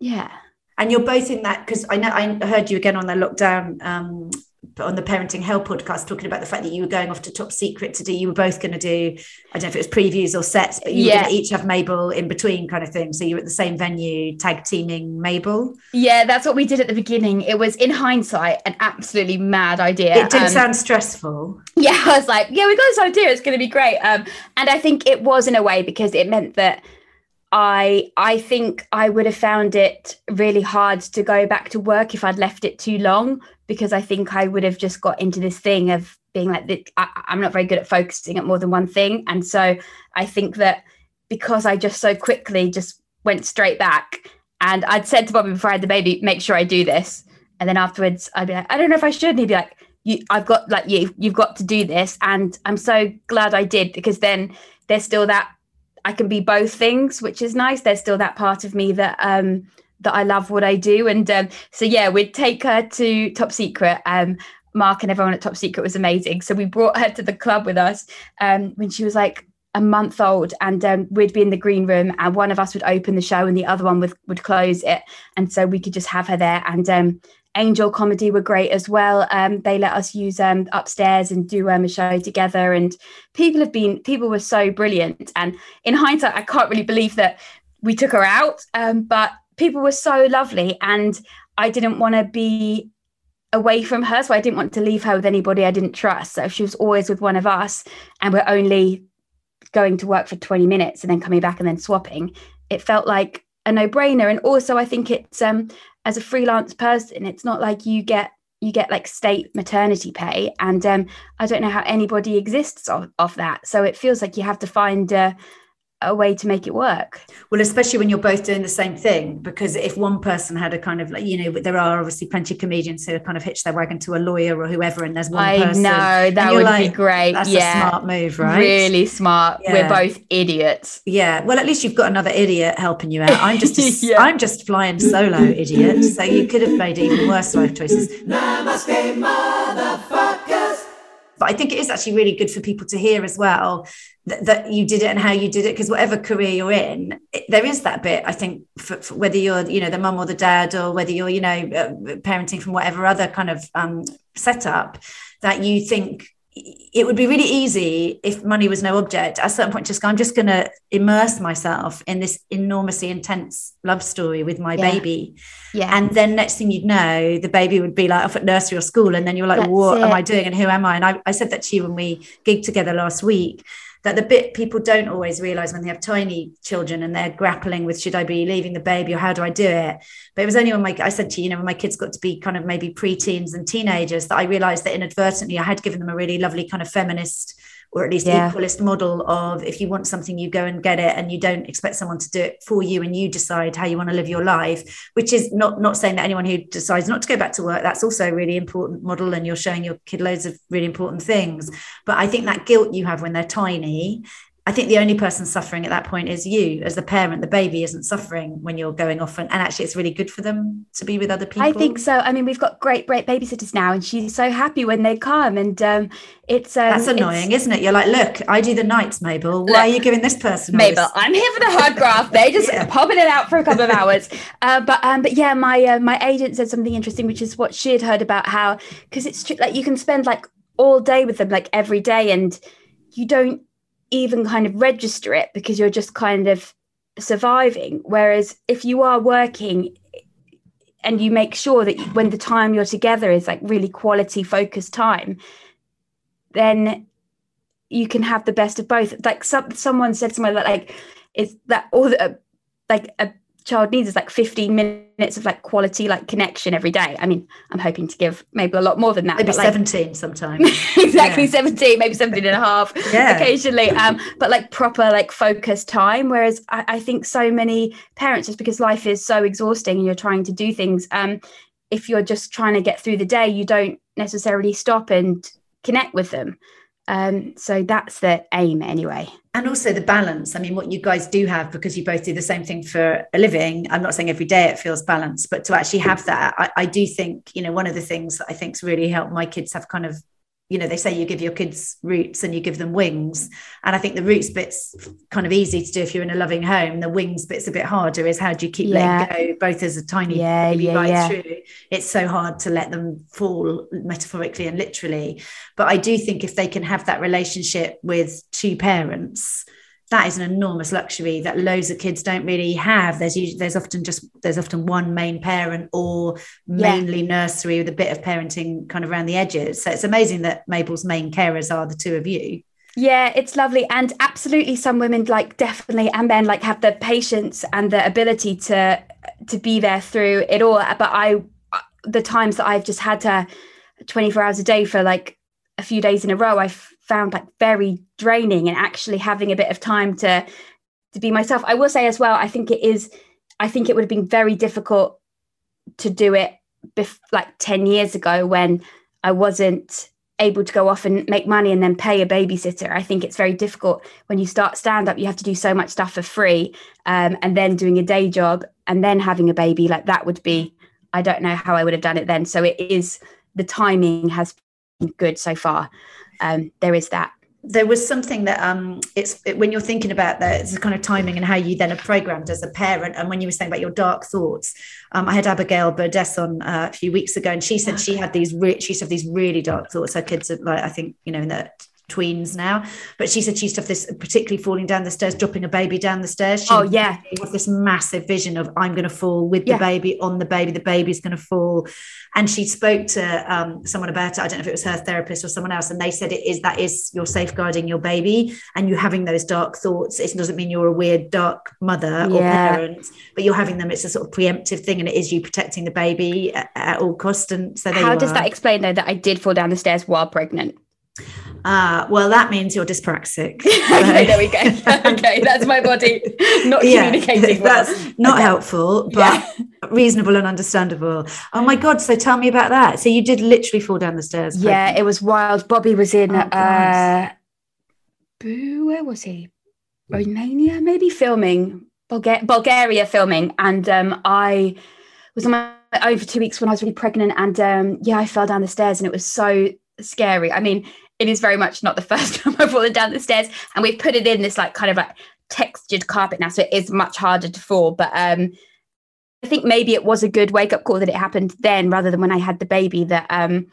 B: yeah.
A: and you're both in that because I know I heard you again on the lockdown um on the parenting hell podcast talking about the fact that you were going off to top secret to do you were both going to do I don't know if it was previews or sets but you
B: Yeah.
A: each have Mabel in between kind of thing so you were at the same venue tag teaming Mabel
B: Yeah, that's what we did at the beginning. It was in hindsight an absolutely mad idea.
A: it did
B: Um,
A: sound stressful
B: yeah, I was like, yeah, we got this idea. It's going to be great. Um, and I think it was in a way because it meant that I I think I would have found it really hard to go back to work if I'd left it too long because I think I would have just got into this thing of being like, I, I'm not very good at focusing at more than one thing. And so I think that because I just so quickly just went straight back and I'd said to Bobby before I had the baby, make sure I do this. And then afterwards I'd be like, I don't know if I should. And he'd be like, you, I've got like you, you've got to do this. And I'm so glad I did because then there's still that I can be both things, which is nice. There's still that part of me that um that I love what I do. And um, so yeah, we'd take her to Top Secret. Um, Mark and everyone at Top Secret was amazing. So we brought her to the club with us um, when she was like a month old, and um, we'd be in the green room, and one of us would open the show, and the other one would would close it, and so we could just have her there. And um, Angel Comedy were great as well. Um, they let us use um, upstairs and do um, a show together, and people have been people were so brilliant. And in hindsight, I can't really believe that we took her out, um, but people were so lovely, and I didn't want to be away from her, so I didn't want to leave her with anybody I didn't trust. So she was always with one of us, and we're only going to work for 20 minutes and then coming back and then swapping, it felt like a no-brainer. And also I think it's um as a freelance person, it's not like you get you get like state maternity pay. And um I don't know how anybody exists off, that. So it feels like you have to find uh, a way to make it work.
A: well especially when you're both doing the same thing because if one person had a kind of like you know there are obviously plenty of comedians who kind of hitch their wagon to a lawyer or whoever and there's one
B: I
A: person
B: know that
A: you're
B: would
A: like,
B: be great.
A: that's
B: yeah.
A: a smart move right
B: Really smart.
A: Yeah.
B: We're both idiots.
A: Yeah, well, at least you've got another idiot helping you out. I'm just, a,
B: Yeah.
A: I'm just flying solo, idiot. So you could have made even worse life choices.
C: Namaste, motherfuckers.
A: But I think it is actually really good for people to hear as well that, that you did it and how you did it. Because whatever career you're in, it, there is that bit. I think for, for whether you're, you know, the mum or the dad, or whether you're, you know, uh, parenting from whatever other kind of um, setup, that you think it would be really easy if money was no object at a certain point just go i'm just going to immerse myself in this enormously intense love story with my
B: Yeah.
A: baby
B: Yeah.
A: and then next thing you'd know the baby would be like off at nursery or school and then you're like
B: That's
A: what am i doing and who am i and I, I said that to you when we gigged together last week that the bit people don't always realize when they have tiny children and they're grappling with should i be leaving the baby or how do i do it? But it was only when my i said to you you know when my kids got to be kind of maybe pre-teens and teenagers that i realized that inadvertently i had given them a really lovely kind of feminist or at least
B: Yeah.
A: equalist model of if you want something you go and get it and you don't expect someone to do it for you and you decide how you want to live your life which is not not saying that anyone who decides not to go back to work that's also a really important model and you're showing your kid loads of really important things but i think that guilt you have when they're tiny I think the only person suffering at that point is you as the parent. The baby isn't suffering when you're going off, and, and actually, it's really good for them to be with other people.
B: I think so. I mean, we've got great, great babysitters now, and she's so happy when they come. And um, it's um,
A: that's annoying,
B: it's,
A: isn't it? You're like, look, I do the nights, Mabel. Why look, are you giving this person?
B: Mabel, I'm here for the hard graft. They just yeah. popping it out for a couple of hours. Uh, but um, but yeah, my uh, my agent said something interesting, which is what she had heard about how because it's true, like you can spend like all day with them, like every day, and you don't even kind of register it because you're just kind of surviving. Whereas if you are working and you make sure that when the time you're together is like really quality focused time, then you can have the best of both. Like some, someone said somewhere that like it's that all the uh, like a child needs is like 15 minutes of like quality like connection every day i mean i'm hoping to give maybe a lot more than that
A: maybe
B: like,
A: 17 sometimes
B: exactly yeah. 17 maybe 17 and a half yeah. occasionally um but like proper like focused time whereas I, I think so many parents just because life is so exhausting and you're trying to do things um if you're just trying to get through the day you don't necessarily stop and connect with them um, so that's the aim anyway.
A: And also the balance. I mean, what you guys do have, because you both do the same thing for a living. I'm not saying every day it feels balanced, but to actually have that, I, I do think, you know, one of the things that I think's really helped my kids have kind of you know they say you give your kids roots and you give them wings and i think the roots bit's kind of easy to do if you're in a loving home the wings bit's a bit harder is how do you keep yeah. letting go both as a tiny yeah, baby yeah, right yeah. through it's so hard to let them fall metaphorically and literally but i do think if they can have that relationship with two parents that is an enormous luxury that loads of kids don't really have. There's usually there's often just there's often one main parent or mainly yeah. nursery with a bit of parenting kind of around the edges. So it's amazing that Mabel's main carers are the two of you.
B: Yeah, it's lovely. And absolutely some women like definitely and men like have the patience and the ability to to be there through it all. But I uh, the times that I've just had to 24 hours a day for like a few days in a row, I've found like very draining and actually having a bit of time to to be myself. I will say as well, I think it is I think it would have been very difficult to do it bef- like 10 years ago when I wasn't able to go off and make money and then pay a babysitter. I think it's very difficult when you start stand up, you have to do so much stuff for free um, and then doing a day job and then having a baby. Like that would be, I don't know how I would have done it then. So it is, the timing has been good so far um, there is that.
A: There was something that um it's it, when you're thinking about that it's kind of timing and how you then are programmed as a parent. And when you were saying about your dark thoughts um i had abigail burdess on uh, a few weeks ago and she said she had these re- she have these really dark thoughts. Her kids are like i think you know in the tweens now. But she said she used to have this, particularly falling down the stairs, dropping a baby down the stairs. She
B: oh yeah,
A: this massive vision of I'm going to fall with yeah. the baby on the baby. The baby's going to fall. And she spoke to um, someone about it. I don't know if it was her therapist or someone else, and they said it is that is you're safeguarding your baby, and you having those dark thoughts. It doesn't mean you're a weird dark mother or parent, but you're having them. It's a sort of preemptive thing, and it is you protecting the baby at, at all costs. And so
B: how does that explain though that I did fall down the stairs while pregnant?
A: Uh, well, that means you're dyspraxic.
B: okay, there we go. okay, that's my body not yeah, communicating.
A: Well. That's not okay. helpful, but yeah. reasonable and understandable. Oh my God. So tell me about that. So you did literally fall down the stairs.
B: Yeah, it was wild. Bobby was in, oh, uh, where was he? Romania, maybe filming, Bulga- Bulgaria filming. And um, I was on my own for two weeks when I was really pregnant. And um, yeah, I fell down the stairs and it was so scary. I mean, it is very much not the first time I've fallen down the stairs, and we've put it in this like kind of like textured carpet now, so it is much harder to fall. But um, I think maybe it was a good wake up call that it happened then rather than when I had the baby. That um,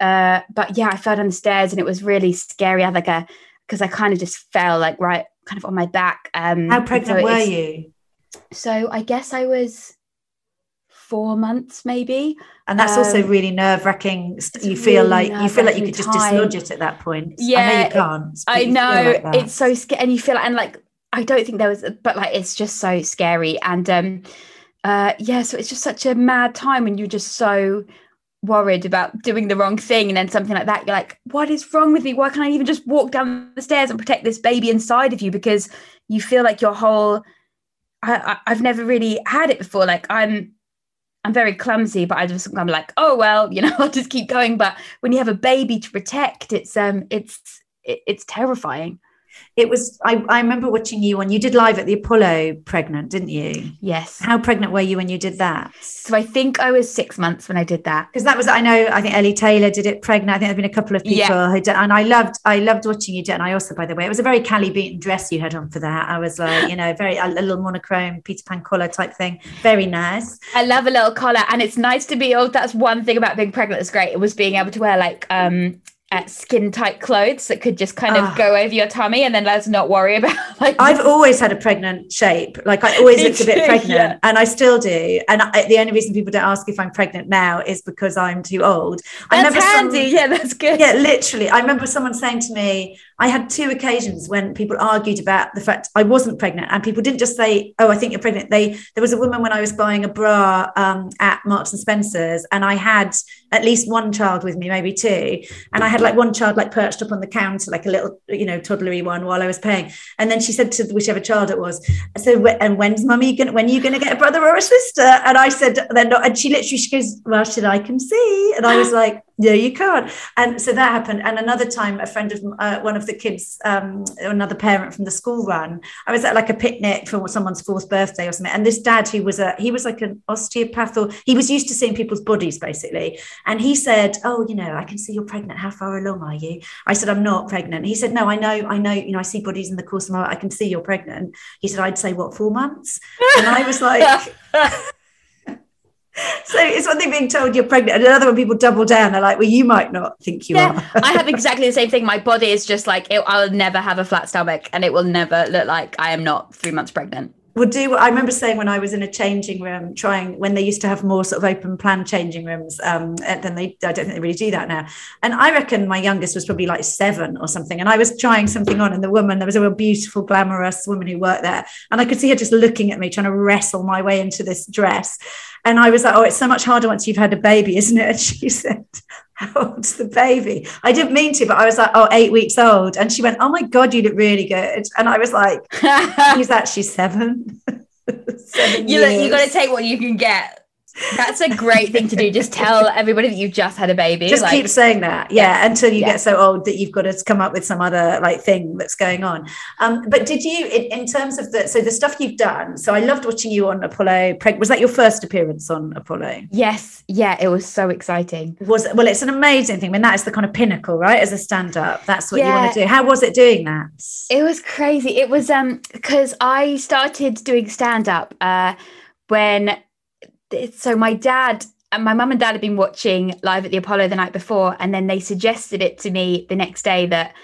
B: uh, but yeah, I fell down the stairs and it was really scary. I had like a because I kind of just fell like right kind of on my back. Um,
A: How pregnant so were you?
B: So I guess I was four months maybe
A: and that's um, also really nerve-wracking. You feel really like you feel like you could just dislodge it at that point.
B: Yeah
A: i know you can't
B: i know. like it's so scary and you feel and like i don't think there was but like it's just so scary. And um uh yeah so it's just such a mad time when you're just so worried about doing the wrong thing and then something like that you're like what is wrong with me? Why can't i even just walk down the stairs and protect this baby inside of you? Because you feel like your whole I, I i've never really had it before. Like i'm I'm very clumsy, but I just I'm like, oh well, you know, I'll just keep going. But when you have a baby to protect, it's um, it's it, it's terrifying.
A: It was. I, I remember watching you when you did live at the Apollo, pregnant, didn't you?
B: Yes.
A: How pregnant were you when you did that?
B: So I think I was six months when I did that.
A: Because that was. I know. I think Ellie Taylor did it pregnant. I think there've been a couple of people
B: Yeah.
A: who did, and I loved. I loved watching you do it. And I also, by the way, it was a very Kelly Beaton dress you had on for that. I was like, you know, very a little monochrome Peter Pan collar type thing. Very nice.
B: I love a little collar, and it's nice to be. Oh, that's one thing about being pregnant that's great. It was being able to wear like um uh, skin tight clothes that could just kind of
A: Ah.
B: go over your tummy, and then let's not worry about like.
A: I've always had a pregnant shape. Like I always looked a bit pregnant,
B: yeah.
A: and I still do. And I, the only reason people don't ask if I'm pregnant now is because I'm too old. I
B: that's
A: remember some-
B: handy. yeah, that's good.
A: yeah, literally. I remember someone saying to me, I had two occasions when people argued about the fact I wasn't pregnant, and people didn't just say, "Oh, I think you're pregnant." They there was a woman when I was buying a bra um, at Marks and Spencers, and I had at least one child with me, maybe two, and I had like one child like perched up on the counter, like a little, you know, toddlery one, while I was paying. And then she said to whichever child it was, "So, and when's mummy going? When are you going to get a brother or a sister?" And I said, "They're not." And she literally she goes, "Well, should I can see?" And I was like. No, you can't. And so that happened. And another time, a friend of uh, one of the kids, um, another parent from the school run, I was at like a picnic for someone's fourth birthday or something. And this dad, who was a, he was like an osteopath, or he was used to seeing people's bodies basically. And he said, "Oh, you know, I can see you're pregnant. How far along are you?" I said, "I'm not pregnant." He said, "No, I know, I know. You know, I see bodies in the course of my. I can see you're pregnant." He said, "I'd say what four months?" And I was like. So it's one thing being told you're pregnant, and another when people double down, they're like, "Well, you might not think you
B: Yeah,
A: are."
B: I have exactly the same thing. My body is just like it, I'll never have a flat stomach, and it will never look like I am not three months pregnant.
A: Would do. I remember saying when I was in a changing room, trying when they used to have more sort of open plan changing rooms, um, and then they. I don't think they really do that now. And I reckon my youngest was probably like seven or something, and I was trying something on, and the woman there was a real beautiful, glamorous woman who worked there, and I could see her just looking at me, trying to wrestle my way into this dress, and I was like, "Oh, it's so much harder once you've had a baby, isn't it?" And she said. How old's the baby? I didn't mean to, but I was like, oh, eight weeks old. And she went, oh my God, you look really good. And I was like, He's actually seven. seven
B: you look, you got to take what you can get. That's a great thing to do. Just tell everybody that you've just had a baby.
A: just
B: like,
A: keep saying that, yeah, until you
B: Yeah.
A: get so old that you've got to come up with some other like thing that's going on. Um, but did you, in, in terms of the so the stuff you've done? So I loved watching you on Apollo. Was that your first appearance on Apollo?
B: Yes, yeah, it was so exciting.
A: Was well, it's an amazing thing. I mean, that is the kind of pinnacle, right? As a stand-up, that's what you want to do. How was it doing that?
B: It was crazy. It was um because I started doing stand up uh when so my dad and my mum and dad had been watching live at the Apollo the night before and then they suggested it to me the next day that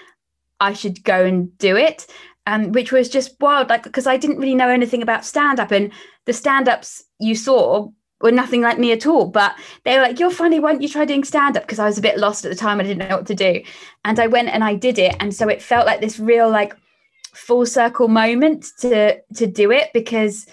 B: I should go and do it um which was just wild like because I didn't really know anything about stand up and the stand ups you saw were nothing like me at all but they were like you're funny why don't you try doing stand up because I was a bit lost at the time I didn't know what to do and I went and I did it and so it felt like this real like full circle moment to to do it because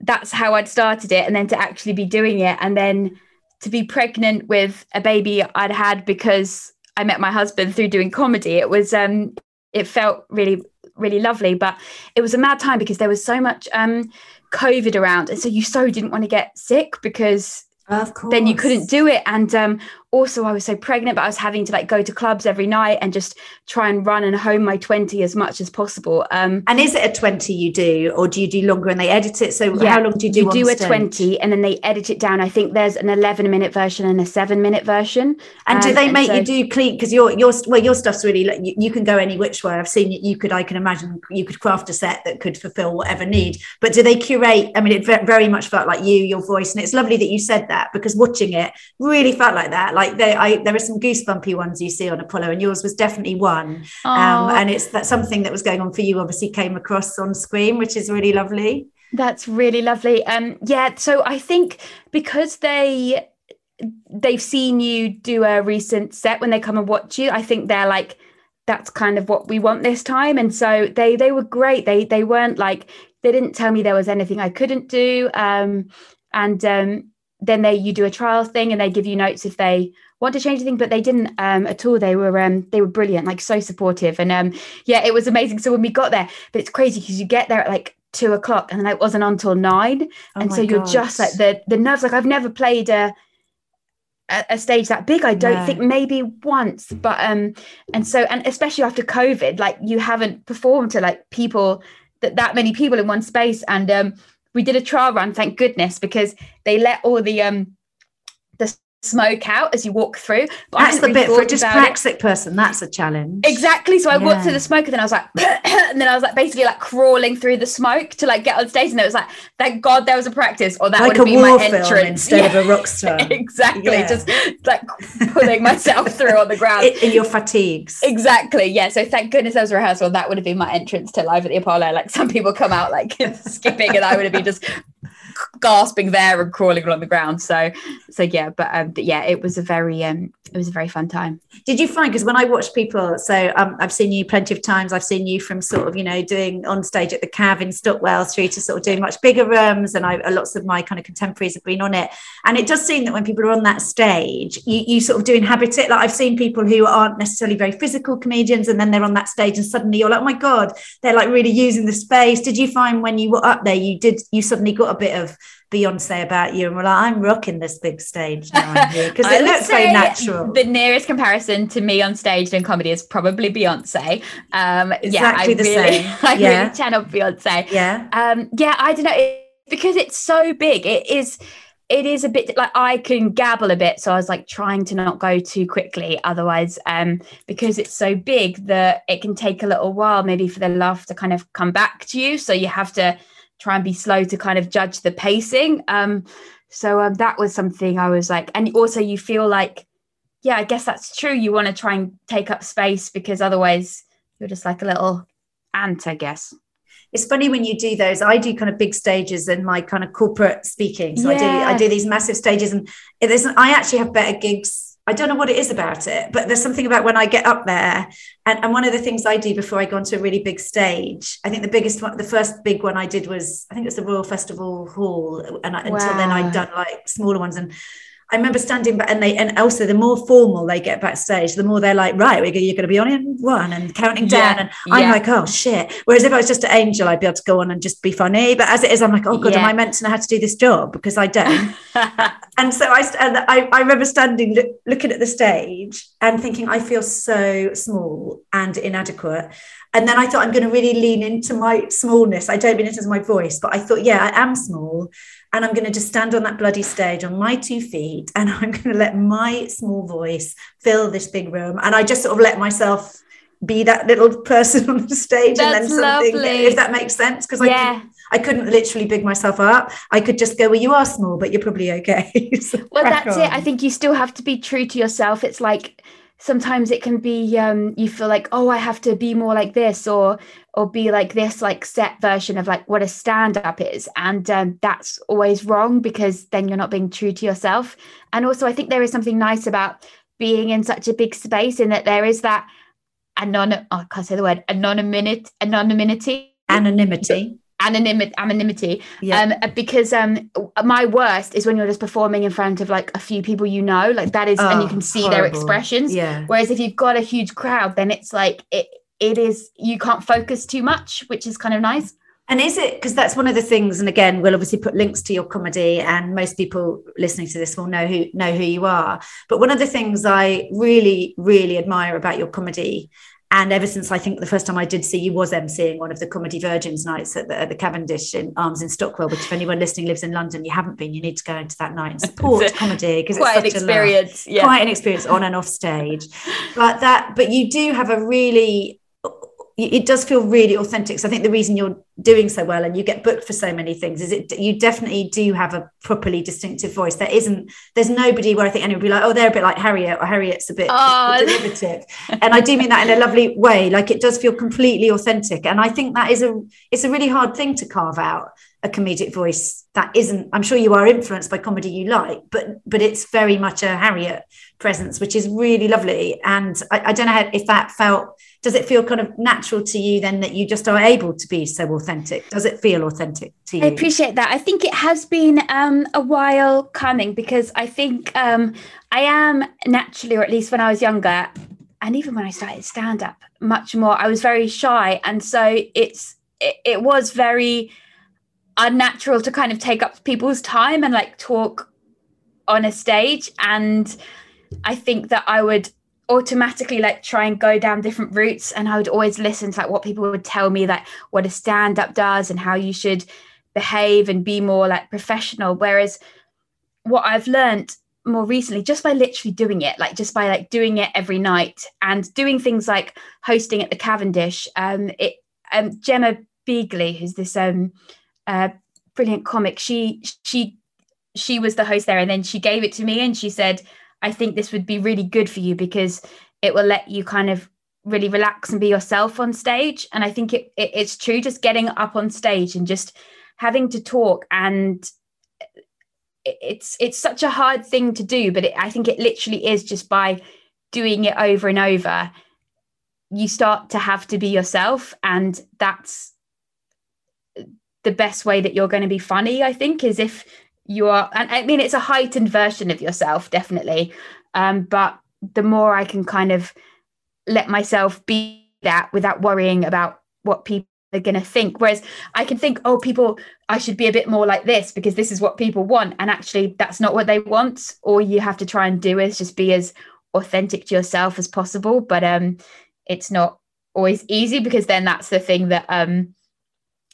B: that's how I'd started it and then to actually be doing it and then to be pregnant with a baby I'd had because I met my husband through doing comedy. It was um it felt really really lovely but it was a mad time because there was so much um covid around and so you so didn't want to get sick because then you couldn't do it and um also I was so pregnant but I was having to like go to clubs every night and just try and run and home my 20 as much as possible um
A: And is it a twenty you do, or do you do longer and they edit it? So
B: Yeah,
A: how long do you do?
B: you do a
A: stage?
B: 20 and then they edit it down i think there's an 11 minute version and a 7 minute version
A: And do
B: Um,
A: they
B: and
A: make
B: so-
A: you do clean? Because your your well, your stuff's really like you, you can go any which way. I've seen you, you could I can imagine you could craft a set that could fulfill whatever need. But do they curate? I mean, it very much felt like you, your voice, and it's lovely that you said that because watching it really felt like that. Like they, I there are some goosebumpy ones you see on Apollo, and yours was definitely one. Um, and it's that something that was going on for you. Obviously, came across on screen, which is really lovely.
B: that's really lovely um yeah so i think because they they've seen you do a recent set when they come and watch you i think they're like that's kind of what we want this time and so they they were great they they weren't like they didn't tell me there was anything i couldn't do um and um then they you do a trial thing and they give you notes if they want to change anything but they didn't um at all they were um they were brilliant like so supportive and um yeah it was amazing so when we got there but it's crazy because you get there at like two o'clock and then it wasn't until nine
A: Oh
B: and so you're
A: God.
B: just like the the nerves like i've never played a a, a stage that big. I don't
A: No.
B: think maybe once, but um, and so and especially after COVID, like you haven't performed to like people that that many people in one space, and um, we did a trial run, thank goodness, because they let all the um smoke out as you walk through. But
A: That's the
B: hadn't
A: bit for a
B: really it.
A: dyspraxic person. That's a challenge.
B: Exactly. So I walked through the smoke and then I was like, and then I was like basically like crawling through the smoke to like get on stage. And it was like, thank God there was a practice, or that
A: Like
B: would been my entrance.
A: instead
B: Yeah,
A: of a rock star.
B: exactly.
A: Yeah.
B: Just like pulling myself through on the ground.
A: in, in your fatigues.
B: Exactly. Yeah. So thank goodness there was a rehearsal. That would have been my entrance to live at the Apollo. Like some people come out like skipping, and I would have been just gasping there and crawling along the ground. So, so yeah. But um, but yeah, it was a very um, it was a very fun time.
A: Did you find because when I watch people, so um, I've seen you plenty of times. I've seen you from sort of you know doing on stage at the Cav in Stockwell through to sort of doing much bigger rooms, and I lots of my kind of contemporaries have been on it. And it does seem that when people are on that stage, you, you sort of do inhabit it. Like I've seen people who aren't necessarily very physical comedians, and then they're on that stage, and suddenly you're like, oh my god, they're like really using the space. Did you find when you were up there, you did you suddenly got a bit of Beyonce about you, and we're like, I'm rocking this big stage now because it looks very natural.
B: The nearest comparison to me on stage doing comedy is probably Beyonce. Um, yeah, I
A: Exactly the
B: really,
A: same.
B: I
A: Yeah.
B: really channel Beyonce.
A: yeah.
B: Um, yeah, I don't know it, because it's so big. It is. It is a bit like I can gabble a bit, so I was like trying to not go too quickly. Otherwise, um, because it's so big that it can take a little while, maybe for the laugh to kind of come back to you. So you have to try and be slow to kind of judge the pacing. Um, so um, that was something I was like, and also you feel like, yeah, I guess that's true. You want to try and take up space because otherwise you're just like a little ant, I guess.
A: it's funny when you do those i do kind of big stages in my kind of corporate speaking so i do i do these massive stages and it isn't i actually have better gigs i don't know what it is about it but there's something about when i get up there and, and one of the things i do before i go onto a really big stage i think the biggest one the first big one i did was i think it was the royal festival hall and I, until then i'd done like smaller ones and I remember standing back, and they, and also the more formal they get backstage, the more they're like, right, we're, you're going to be on in one and counting down,
B: Yeah,
A: and I'm
B: yeah.
A: like, oh shit. Whereas if I was just an angel, I'd be able to go on and just be funny. But as it is, I'm like, oh god, am I meant to know how to do this job because I don't? and so I, and I, I remember standing look, looking at the stage and thinking, I feel so small and inadequate. And then I thought I'm going to really lean into my smallness. I don't mean it as my voice, but I thought, yeah, I am small. And I'm going to just stand on that bloody stage on my two feet and I'm going to let my small voice fill this big room. And I just sort of let myself be that little person on the stage and then
B: That's
A: something,
B: lovely.
A: if that makes sense. Because I,
B: yeah.
A: couldn't, I couldn't literally big myself up. I could just go, well, you are small, but you're probably okay. So
B: well that's it i think you still have to be true to yourself it's like sometimes it can be um you feel like oh i have to be more like this or or be like this like set version of like what a stand up is. And um, that's always wrong because then you're not being true to yourself. And also i think there is something nice about being in such a big space in that there is that anon oh, i can't say the word anonymity anonymity.
A: Anonymity.
B: anonymity anonymity.
A: Yeah.
B: um because um my worst is when you're just performing in front of like a few people you know. Like that is and you
A: Oh,
B: can see their expressions.
A: Yeah.
B: whereas if you've got a huge crowd then it's like it it is you can't focus too much which is kind of nice
A: And is it because that's one of the things? And again, we'll obviously put links to your comedy, and most people listening to this will know who know who you are. But one of the things I really, really admire about your comedy, and ever since I think the first time I did see you was emceeing one of the Comedy Virgins nights at the, at the Cavendish in Arms in Stockwell. Which, if anyone listening lives in London, you haven't been, you need to go into that night and support
B: It's
A: comedy because it's quite an
B: experience yeah
A: quite an experience on and off stage but that but you do have a really it does feel really authentic. So i think the reason you're doing so well and you get booked for so many things is it you definitely do have a properly distinctive voice. There isn't there's nobody where i think anyone would be like oh they're a bit like harriet or harriet's a bit
B: Oh.
A: derivative. And i do mean that in a lovely way. Like it does feel completely authentic. And i think that is a it's a really hard thing to carve out a comedic voice that isn't i'm sure you are influenced by comedy you like but but it's very much a harriet presence which is really lovely and i, I don't know how, if that felt does it feel kind of natural to you then that you just are able to be so authentic does it feel authentic to you
B: I appreciate that. I think it has been um, a while coming because I think um, I am naturally, or at least when I was younger, and even when I started stand up, much more. I was very shy, and so it's it, it was very unnatural to kind of take up people's time and like talk on a stage. And I think that I would automatically like try and go down different routes and I would always listen to like what people would tell me like what a stand up does and how you should behave and be more like professional. Whereas what I've learned more recently just by literally doing it like just by like doing it every night and doing things like hosting at the Cavendish um it um Gemma Begley who's this um brilliant comic. She she she was the host there and then she gave it to me and she said i think this would be really good for you because it will let you kind of really relax and be yourself on stage. And i think it, it, it's true just getting up on stage and just having to talk and it's it's such a hard thing to do but it, i think it literally is just by doing it over and over you start to have to be yourself and that's the best way that you're going to be funny i think is if you are and i mean it's a heightened version of yourself definitely. Um, but the more i can kind of let myself be that without worrying about what people are going to think. Whereas i can think oh people i should be a bit more like this because this is what people want. And actually that's not what they want. All you have to try and do is just be as authentic to yourself as possible. But um it's not always easy because then that's the thing that um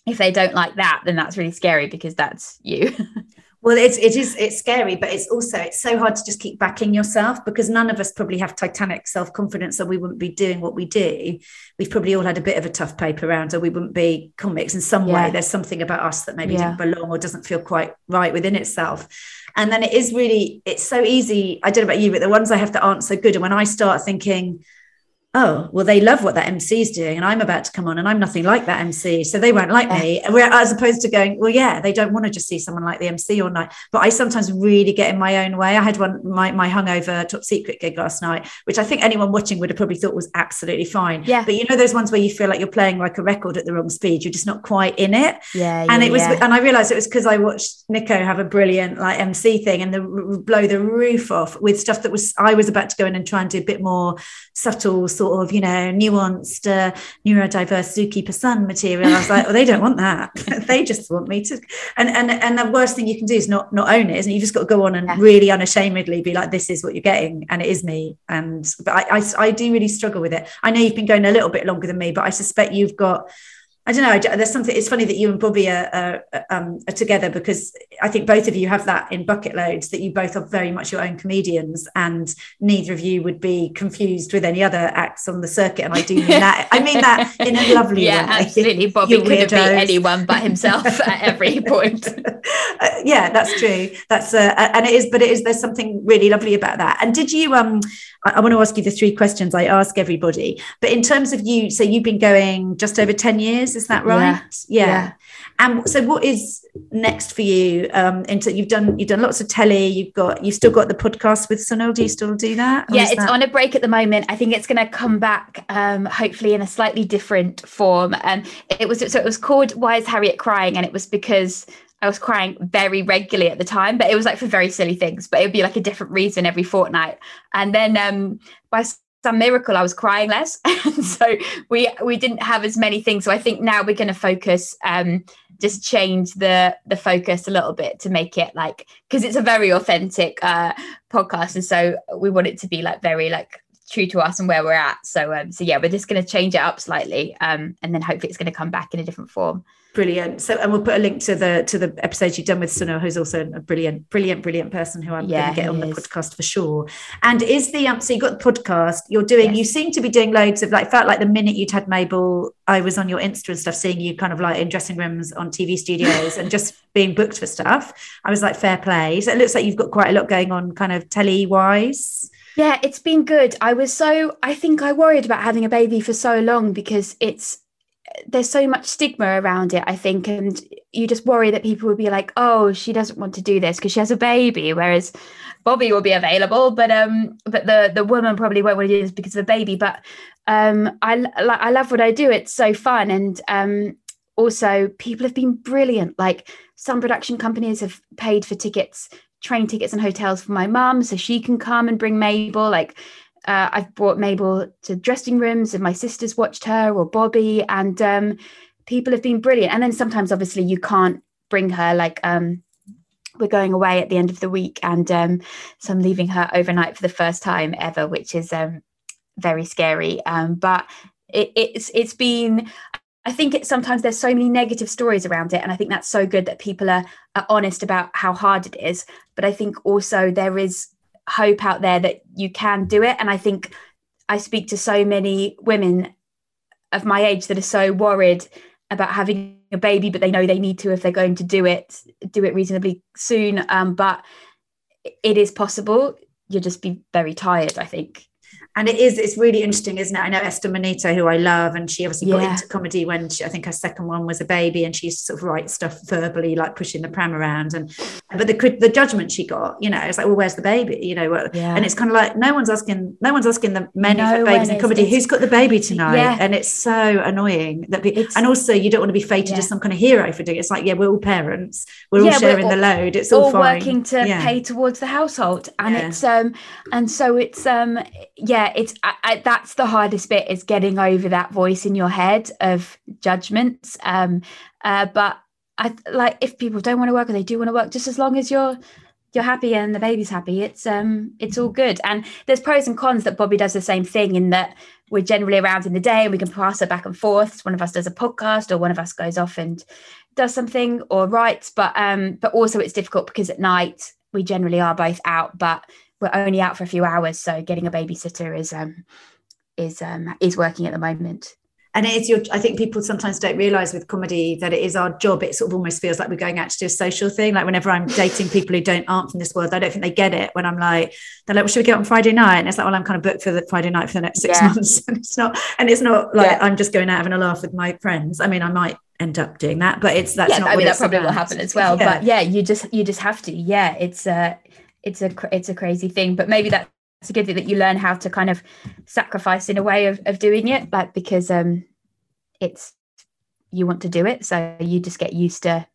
B: if they don't like that then that's really scary because that's you
A: Well, it's it is it's scary, but it's also it's so hard to just keep backing yourself because none of us probably have titanic self confidence, or we wouldn't be doing what we do. We've probably all had a bit of a tough paper around, or we wouldn't be comics in some yeah. way. There's something about us that maybe yeah. doesn't belong or doesn't feel quite right within itself. And then it is really it's so easy. I don't know about you, but the ones I have to aren't so good. And when I start thinking, oh, well, they love what that MC is doing, and I'm about to come on, and I'm nothing like that MC, so they won't like me. As opposed to going, well, yeah, they don't want to just see someone like the MC all night. But I sometimes really get in my own way. I had one my my hungover top secret gig last night, which I think anyone watching would have probably thought was absolutely fine.
B: Yeah.
A: But you know those ones where you feel like you're playing like a record at the wrong speed, you're just not quite in it.
B: Yeah.
A: And it was,
B: yeah.
A: and I realized it was because I watched Nico have a brilliant like MC thing and the blow the roof off with stuff that was I was about to go in and try and do a bit more subtle sort of you know nuanced uh, neurodiverse zookeeper son material. I was like, well, they don't want that. they just want me to. And and and the worst thing you can do is not not own it, isn't it? You just got to go on and yeah. really unashamedly be like, this is what you're getting, and it is me. And but I, I I do really struggle with it. I know you've been going a little bit longer than me, but I suspect you've got I don't know. There's something. It's funny that you and Bobby are, are, um, are, together because I think both of you have that in bucket loads. That you both are very much your own comedians, and neither of you would be confused with any other acts on the circuit. And I do mean that. I mean that in a lovely
B: yeah,
A: way.
B: absolutely. Bobby could be anyone but himself at every point.
A: uh, yeah, that's true. That's uh, and it is. But it is. There's something really lovely about that. And did you? Um, I, I want to ask you the three questions I ask everybody. But in terms of you, so you've been going just over ten years is that right? Yeah. yeah. yeah. And so, what is next for you? Um, into you've done you've done lots of telly. You've got you've still got the podcast with Sunil. Do you still do that?
B: Yeah, it's
A: that...
B: on a break at the moment. I think it's going to come back, um, hopefully in a slightly different form. And um, it was so it was called "Why Is Harriet Crying?" and it was because I was crying very regularly at the time, but it was like for very silly things. But it would be like a different reason every fortnight. And then um, by some miracle I was crying less. so we we didn't have as many things. So I think now we're going to focus um just change the the focus a little bit to make it like because it's a very authentic uh podcast and so we want it to be like very like true to us and where we're at. So um so yeah, we're just going to change it up slightly um and then hopefully it's going to come back in a different form.
A: Brilliant. So, and we'll put a link to the to the episode you've done with Sunil, who's also a brilliant, brilliant, brilliant person who I'm yeah, going to get on the podcast for sure. And is the um, so you got the podcast you're doing? Yes. You seem to be doing loads of like felt like the minute you'd had Mabel, I was on your Insta and stuff, seeing you kind of like in dressing rooms on TV studios and just being booked for stuff. I was like, fair play. So it looks like you've got quite a lot going on, kind of telly wise.
B: Yeah, it's been good. I was so I think I worried about having a baby for so long because it's there's so much stigma around it, I think, and you just worry that people will be like, "Oh, she doesn't want to do this because she has a baby," whereas Bobby will be available, but um, but the the woman probably won't want to do this because of a baby. But um, I I love what I do. It's so fun, and um, also people have been brilliant. Like some production companies have paid for tickets, train tickets, and hotels for my mum, so she can come and bring Mabel. Like uh, I've brought Mabel to dressing rooms, and my sisters watched her or Bobby, and um, people have been brilliant. And then sometimes, obviously, you can't bring her. Like um, we're going away at the end of the week, and um, so I'm leaving her overnight for the first time ever, which is um, very scary. Um, but it, it's it's been. I think it, sometimes there's so many negative stories around it, and I think that's so good that people are, are honest about how hard it is. But I think also there is hope out there that you can do it, and I think I speak to so many women of my age that are so worried about having a baby, but they know they need to if they're going to do it, do it reasonably soon. Um, but it is possible. You'll just be very tired, I think
A: and it is it's really interesting isn't it? I know esther manito who i love and she obviously yeah. got into comedy when she, i think her second one was a baby and she sort of write stuff verbally like pushing the pram around. And but the the judgment she got you know it's like well where's the baby? You know yeah. and it's kind of like no one's asking no one's asking the men no babies in comedy who's got the baby tonight? yeah. and it's so annoying that be, and also you don't want to be fated yeah. as some kind of hero for doing it. It's like yeah we're all parents. We're all sharing we're the load. It's all, all
B: working to pay towards the household. And it's um and so it's um yeah it's I, I, that's the hardest bit is getting over that voice in your head of judgments um uh, but i like if people don't want to work or they do want to work just as long as you're you're happy and the baby's happy it's um it's all good. And there's pros and cons that bobby does the same thing in that we're generally around in the day and we can pass it back and forth. One of us does a podcast or one of us goes off and does something or writes but um but also it's difficult because at night we generally are both out but we're only out for a few hours, so getting a babysitter is um, is um, is working at the moment.
A: And it is your. I think people sometimes don't realise with comedy that it is our job. It sort of almost feels like we're going out to do a social thing. Like whenever I'm dating people who don't aren't from this world, I don't think they get it. When I'm like, they're like, well, should we get on Friday night? And it's like, well, I'm kind of booked for the Friday night for the next six yeah. months. and it's not. And it's not like yeah. I'm just going out having a laugh with my friends. I mean, I might end up doing that but it's that's yeah, not
B: I mean that probably about. will happen as well yeah. but yeah you just you just have to yeah it's uh it's a it's a crazy thing but maybe that's a good thing that you learn how to kind of sacrifice in a way of, of doing it like because um it's you want to do it so you just get used to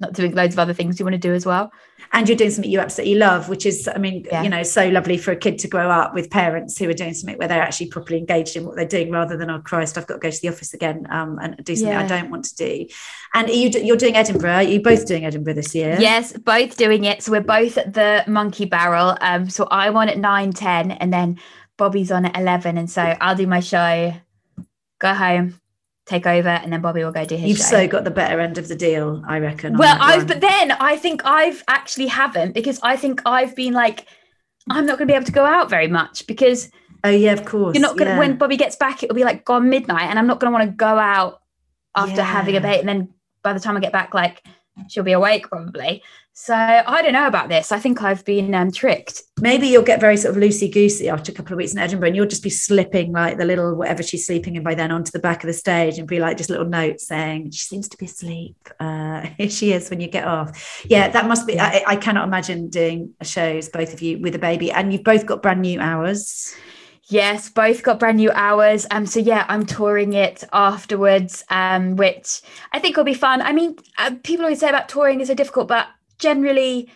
B: not doing loads of other things you want to do as well.
A: And you're doing something you absolutely love, which is, I mean, yeah. you know, so lovely for a kid to grow up with parents who are doing something where they're actually properly engaged in what they're doing rather than, oh Christ, I've got to go to the office again um, and do something yeah. I don't want to do. And you, you're doing Edinburgh. Are you both doing Edinburgh this year?
B: Yes, both doing it. So we're both at the Monkey Barrel. Um, so I'm on at 9, 10, and then Bobby's on at 11. And so I'll do my show, go home, take over and then Bobby will go do his
A: You've
B: show.
A: so got the better end of the deal, I reckon.
B: Well, I've but then I think I've actually haven't because I think I've been like I'm not going to be able to go out very much because
A: Oh yeah, of course.
B: You're not going to yeah. when Bobby gets back it'll be like gone midnight and I'm not going to want to go out after yeah. having a baby and then by the time I get back like she'll be awake probably. So I don't know about this. I think I've been um, tricked.
A: Maybe you'll get very sort of loosey goosey after a couple of weeks in Edinburgh, and you'll just be slipping like the little whatever she's sleeping in by then onto the back of the stage, and be like just little notes saying she seems to be asleep. Uh, here she is when you get off. Yeah, that must be. I, I cannot imagine doing shows both of you with a baby, and you've both got brand new hours.
B: Yes, both got brand new hours. Um, so yeah, I'm touring it afterwards, um, which I think will be fun. I mean, uh, people always say about touring is so difficult, but generally,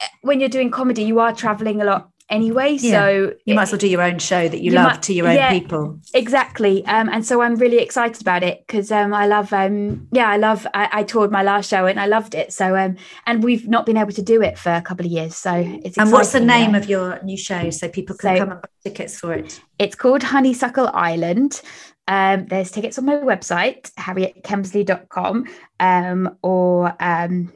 B: eh, when you're doing comedy, you are traveling a lot anyway. Yeah. So
A: you might as well do your own show that you, you love might, to your own yeah, people.
B: Exactly. Um, and so I'm really excited about it because um, I love, um, yeah, I love, I, I, toured my last show and I loved it. So, um, and we've not been able to do it for a couple of years. So it's
A: And what's the name of your new show so people can so come and buy tickets for it?
B: It's called Honeysuckle Island. Um, there's tickets on my website, harrietkemsley.com, um, or um,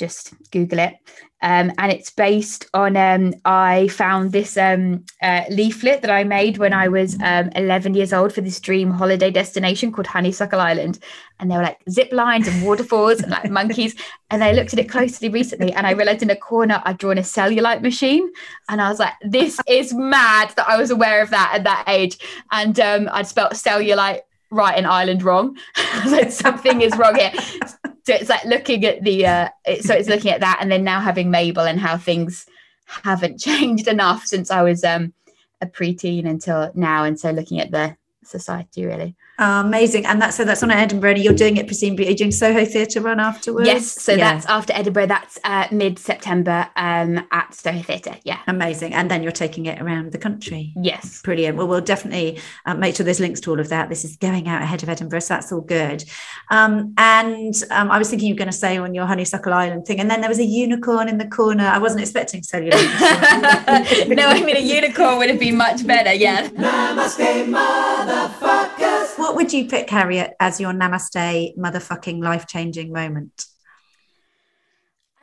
B: just Google it. Um, and it's based on um, I found this um, uh, leaflet that I made when I was um, 11 years old for this dream holiday destination called Honeysuckle Island, and there were like zip lines and waterfalls and like monkeys. And I looked at it closely recently, and I realized in a corner I'd drawn a cellulite machine, and I was like, "This is mad!" That I was aware of that at that age, and um, I'd spelt cellulite right in Ireland wrong. like something is wrong here so it's like looking at the uh, it, so it's looking at that and then now having mabel and how things haven't changed enough since i was um a preteen until now. And so looking at the society really
A: Oh, amazing. And that's so that's on Edinburgh. You're doing it presumably. Are doing Soho Theatre Run afterwards?
B: Yes. So
A: Yeah.
B: that's after Edinburgh. That's uh, mid September um, at Soho Theatre. Yeah.
A: amazing. And then you're taking it around the country.
B: Yes.
A: Brilliant. Well, we'll definitely uh, make sure there's links to all of that. This is going out ahead of Edinburgh, so that's all good. Um, and um, I was thinking you were going to say on your Honeysuckle Island thing, and then there was a unicorn in the corner. I wasn't expecting cellular.
B: no, I mean a unicorn would have been much better. Yeah.
C: Namaste, motherfuckers.
A: What would you pick, Harriet, as your namaste motherfucking life changing moment?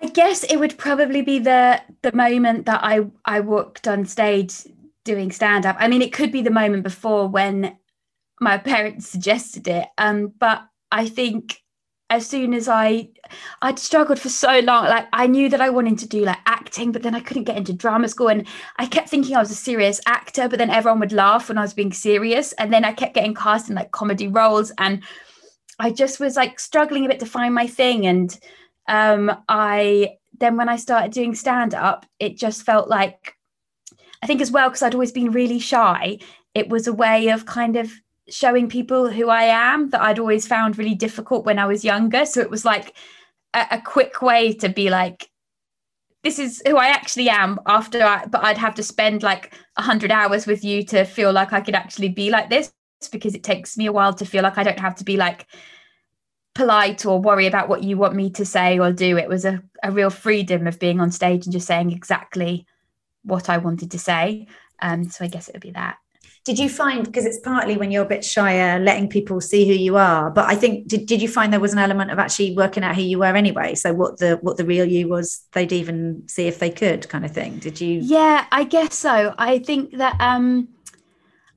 B: I guess it would probably be the the moment that I I walked on stage doing stand up. I mean, it could be the moment before when my parents suggested it. Um, but I think as soon as I I'd struggled for so long, like I knew that I wanted to do like acting, but then I couldn't get into drama school, and I kept thinking I was a serious actor, but then everyone would laugh when I was being serious, and then I kept getting cast in like comedy roles, and I just was like struggling a bit to find my thing, and um, I then when I started doing stand up, it just felt like I think as well because I'd always been really shy. It was a way of kind of showing people who I am that I'd always found really difficult when I was younger. So it was like a, a quick way to be like, this is who I actually am after I, but I'd have to spend like a hundred hours with you to feel like I could actually be like this because it takes me a while to feel like I don't have to be like polite or worry about what you want me to say or do. It was a, a real freedom of being on stage and just saying exactly what I wanted to say. Um, so I guess it would be that.
A: Did you find because it's partly when you're a bit shyer, letting people see who you are, but I think did, did you find there was an element of actually working out who you were anyway? So what the what the real you was, they'd even see if they could, kind of thing. Did you?
B: Yeah, I guess so. I think that um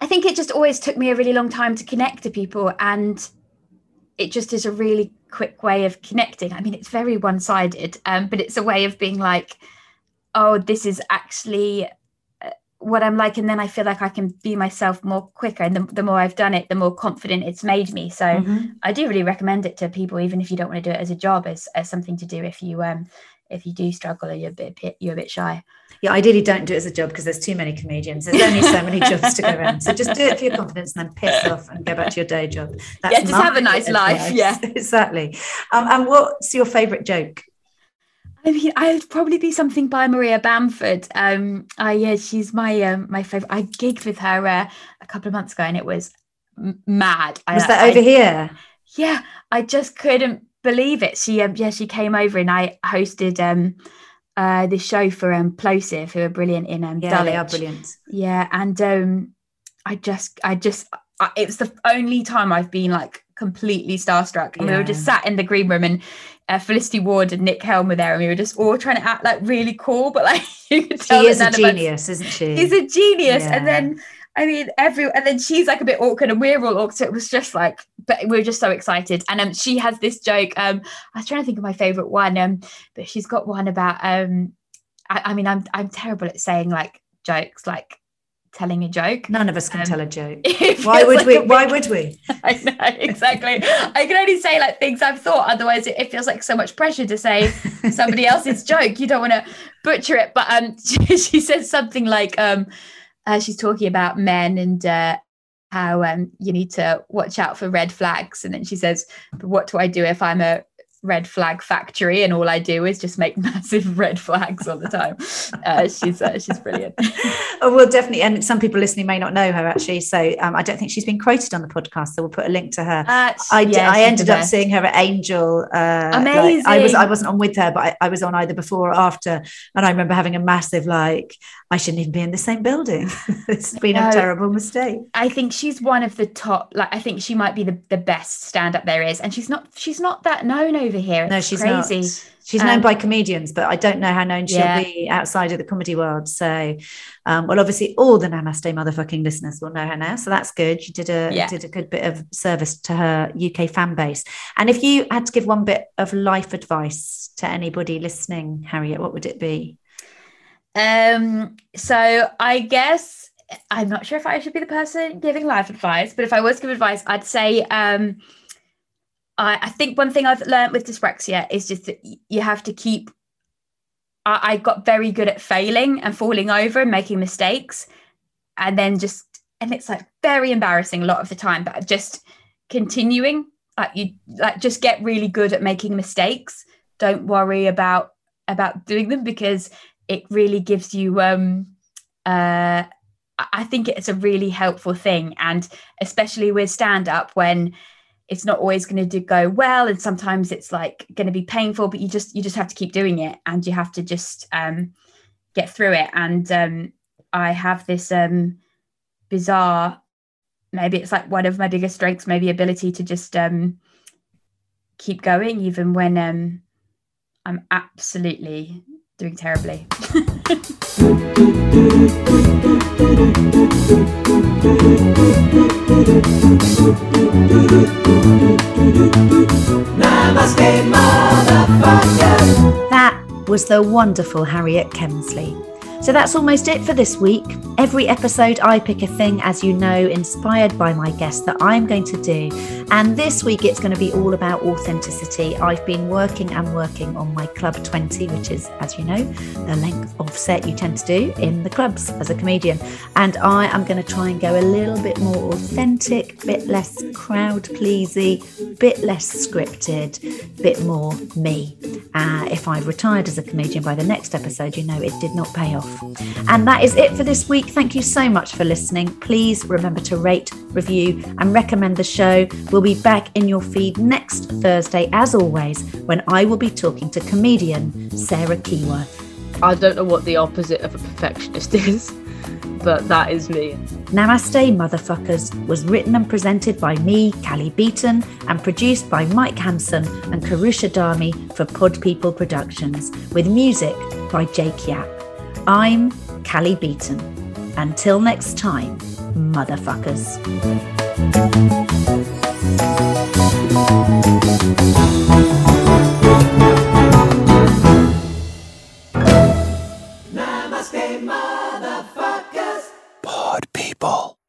B: I think it just always took me a really long time to connect to people and it just is a really quick way of connecting. I mean, it's very one-sided, um, but it's a way of being like, oh, this is actually what I'm like, and then I feel like I can be myself more quicker. And the, the more I've done it, the more confident it's made me. So
A: Mhm.
B: I do really recommend it to people, even if you don't want to do it as a job, as, as something to do if you um if you do struggle or you're a bit you're a bit shy.
A: Yeah, ideally don't do it as a job because there's too many comedians. There's only so many jobs to go around. So just do it for your confidence and then piss off and go back to your day job. That's
B: Yeah, just have a nice life, yeah.
A: exactly. Um, and what's your favourite joke?
B: I mean, I'd probably be something by Maria Bamford. Um, I yeah, she's my um, my favorite. I gigged with her uh, a couple of months ago, and it was m- mad. I-
A: Was that
B: I-
A: over here?
B: Yeah, I just couldn't believe it. She um, yeah, she came over, and I hosted um, uh, this show for um, Plosive, who are brilliant in um,
A: Yeah, they are brilliant.
B: Yeah, and um, I just, I just, I, it was the only time I've been like completely starstruck, and we were just sat in the green room, and uh, Felicity Ward and Nick Helm were there, and we were just all trying to act like really cool, but like you could
A: She
B: tell
A: is a
B: of us-
A: genius, isn't she?
B: He's a genius,
A: Yeah.
B: and then. I mean, every and then she's like a bit awkward, and we're all awkward. So it was just like, but we are just so excited. And um, she has this joke. Um, I was trying to think of my favorite one. Um, but she's got one about um, I, I mean, I'm I'm terrible at saying like jokes, like telling a joke.
A: None of us can
B: Um,
A: tell a joke. Why would
B: like
A: we? Why would we?
B: I know exactly. I can only say like things I've thought. Otherwise, it, it feels like so much pressure to say somebody else's joke. You don't want to butcher it. But um, she, she says something like um, uh, she's talking about men and uh, how um you need to watch out for red flags. And then she says, "But what do I do if I'm a red flag factory and all I do is just make massive red flags all the time?" Uh, she's uh, she's brilliant.
A: Oh, well, definitely. And some people listening may not know her actually. So um, I don't think she's been quoted on the podcast. So we'll put a link to her.
B: Uh,
A: I,
B: yeah,
A: I ended up seeing her at Angel. Uh, like, I was I wasn't on with her, but I, I was on either before or after, and I remember having a massive like I shouldn't even be in the same building. it's been a terrible mistake.
B: I think she's one of the top. Like, I think she might be the, the best stand up there is, and she's not. She's not that known over here.
A: No, she's
B: crazy.
A: not. She's known
B: Um,
A: by comedians, but I don't know how known she'll
B: Yeah.
A: be outside of the comedy world. So, um, well, obviously, all the Namaste motherfucking listeners will know her now. So that's good. You did a
B: Yeah.
A: did a good bit of service to her UK fan base. And if you had to give one bit of life advice to anybody listening, Harriet, what would it be?
B: Um. So I guess I'm not sure if I should be the person giving life advice, but if I was to give advice, I'd say um. I, I think one thing I've learned with dyspraxia is just that you have to keep. I, I got very good at failing and falling over and making mistakes, and then just and it's like very embarrassing a lot of the time. But just continuing. Like you like just get really good at making mistakes. Don't worry about about doing them because it really gives you um uh I think it's a really helpful thing. And especially with stand up when it's not always going to go well and sometimes it's like going to be painful but you just you just have to keep doing it and you have to just um get through it. And um I have this um bizarre maybe it's like one of my biggest strengths maybe ability to just um keep going even when um I'm absolutely doing terribly.
C: Namaste.
A: That was the wonderful Harriet Kemsley. So that's almost it for this week. Every episode, I pick a thing, as you know, inspired by my guest that I'm going to do. And this week, it's going to be all about authenticity. I've been working and working on my Club 20, which is, as you know, the length of set you tend to do in the clubs as a comedian. And I am going to try and go a little bit more authentic, bit less crowd pleasy, bit less scripted, bit more me. Uh, if I retired as a comedian by the next episode, you know it did not pay off. And that is it for this week. Thank you so much for listening. Please remember to rate, review, and recommend the show. We'll be back in your feed next Thursday, as always, when I will be talking to comedian Sarah Keyworth.
D: I don't know what the opposite of a perfectionist is, but that is me.
A: Namaste Motherfuckers was written and presented by me, Kelly Beaton, and produced by Mike Hanson and Karusha Dami for Pod People Productions, with music by Jake Yap. I'm Callie Beaton. Until next time, motherfuckers. people.